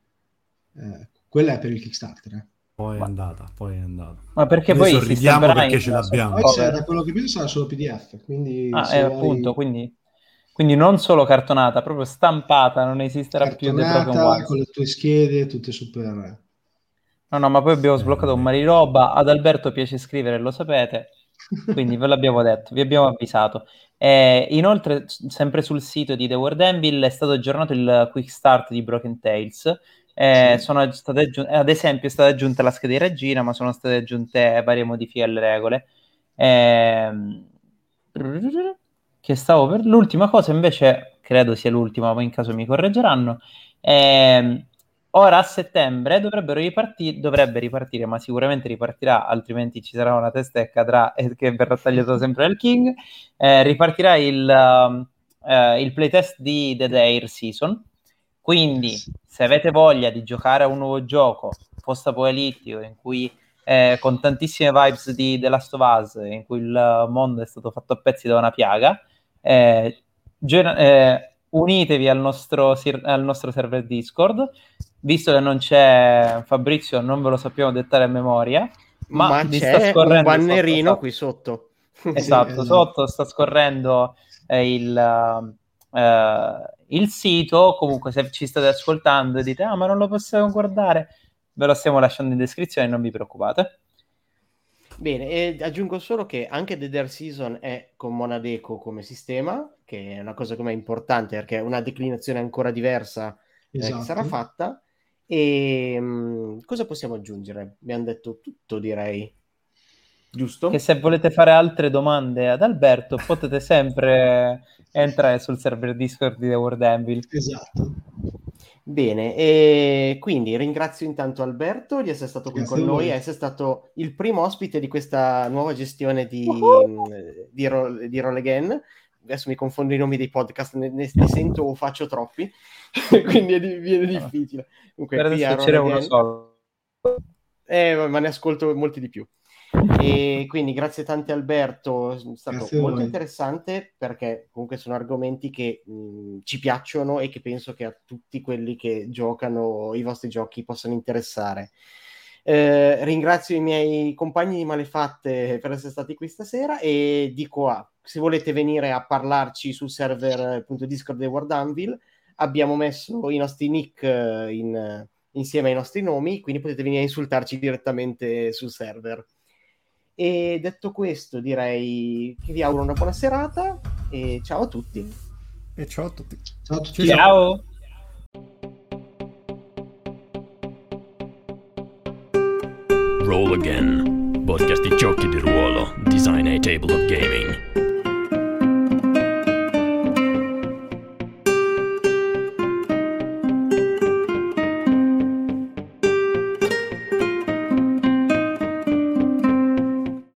Speaker 5: eh, quella è per il Kickstarter. Eh.
Speaker 3: Poi è andata, poi è andata.
Speaker 4: Ma perché
Speaker 3: Noi
Speaker 4: poi
Speaker 3: sorridiamo perché ce l'abbiamo.
Speaker 5: Poi da quello che vedo sarà solo PDF, quindi...
Speaker 4: Ah, eh, appunto, quindi... Quindi non solo cartonata, proprio stampata, non esisterà cartonata, più The Broken
Speaker 5: con le tue schede, tutte super
Speaker 4: No, no, ma poi abbiamo sbloccato un mare di roba. Ad Alberto piace scrivere, lo sapete. <laughs> Quindi ve l'abbiamo detto, vi abbiamo avvisato. Eh, inoltre, sempre sul sito di The World Anvil è stato aggiornato il quick start di Broken Tales. Eh, sì. aggiun- ad esempio, è stata aggiunta la scheda di regina, ma sono state aggiunte varie modifiche alle regole. Eh, che stavo per l'ultima cosa, invece, credo sia l'ultima, ma in caso mi correggeranno. Eh, Ora a settembre dovrebbero ripartire, dovrebbe ripartire, ma sicuramente ripartirà, altrimenti ci sarà una testa che cadrà e che verrà tagliato sempre dal King. Eh, ripartirà il, uh, il, playtest di The Dare Season. Quindi, se avete voglia di giocare a un nuovo gioco post-apocalittico in cui eh, con tantissime vibes di The Last of Us, in cui il mondo è stato fatto a pezzi da una piaga, eh, gen- eh, unitevi al nostro, al nostro, server Discord. Visto che non c'è Fabrizio, non ve lo sappiamo dettare a memoria. Ma,
Speaker 2: ma c'è un bannerino sotto, qui sotto.
Speaker 4: Esatto, sì, <laughs> sotto sta scorrendo eh, il, eh, il sito. Comunque, se ci state ascoltando e dite, ah, ma non lo possiamo guardare, ve lo stiamo lasciando in descrizione, non vi preoccupate.
Speaker 2: Bene, e aggiungo solo che anche The Dare Season è con Monadeco come sistema, che è una cosa come importante perché è una declinazione ancora diversa esatto. eh, che sarà esatto. fatta. E mh, cosa possiamo aggiungere? Abbiamo detto tutto, direi. Giusto?
Speaker 4: Che se volete fare altre domande ad Alberto potete sempre <laughs> entrare sul server Discord di The World Anvil.
Speaker 5: Esatto.
Speaker 2: Bene, e quindi ringrazio intanto Alberto di essere stato qui Grazie con noi, essere stato il primo ospite di questa nuova gestione di, uh-huh. di, Ro- di Roll Again. Adesso mi confondo i nomi dei podcast, ne, ne, ne sento o faccio troppi, <laughs> quindi è, viene difficile.
Speaker 4: Comunque, per adesso c'era uno solo.
Speaker 2: Eh, ma ne ascolto molti di più. <laughs> E quindi grazie tante Alberto, è stato grazie molto interessante perché comunque sono argomenti che mh, ci piacciono e che penso che a tutti quelli che giocano i vostri giochi possano interessare. Eh, ringrazio i miei compagni di Malefatte per essere stati qui stasera e dico a, se volete venire a parlarci sul server appunto Discord di World Anvil, abbiamo messo i nostri nick eh, in, insieme ai nostri nomi, quindi potete venire a insultarci direttamente sul server. E detto questo, direi che vi auguro una buona serata e ciao a tutti.
Speaker 6: E ciao a tutti.
Speaker 5: Ciao a tutti.
Speaker 4: Ciao.
Speaker 3: Roll Again, podcast di giochi di ruolo, design a table of gaming.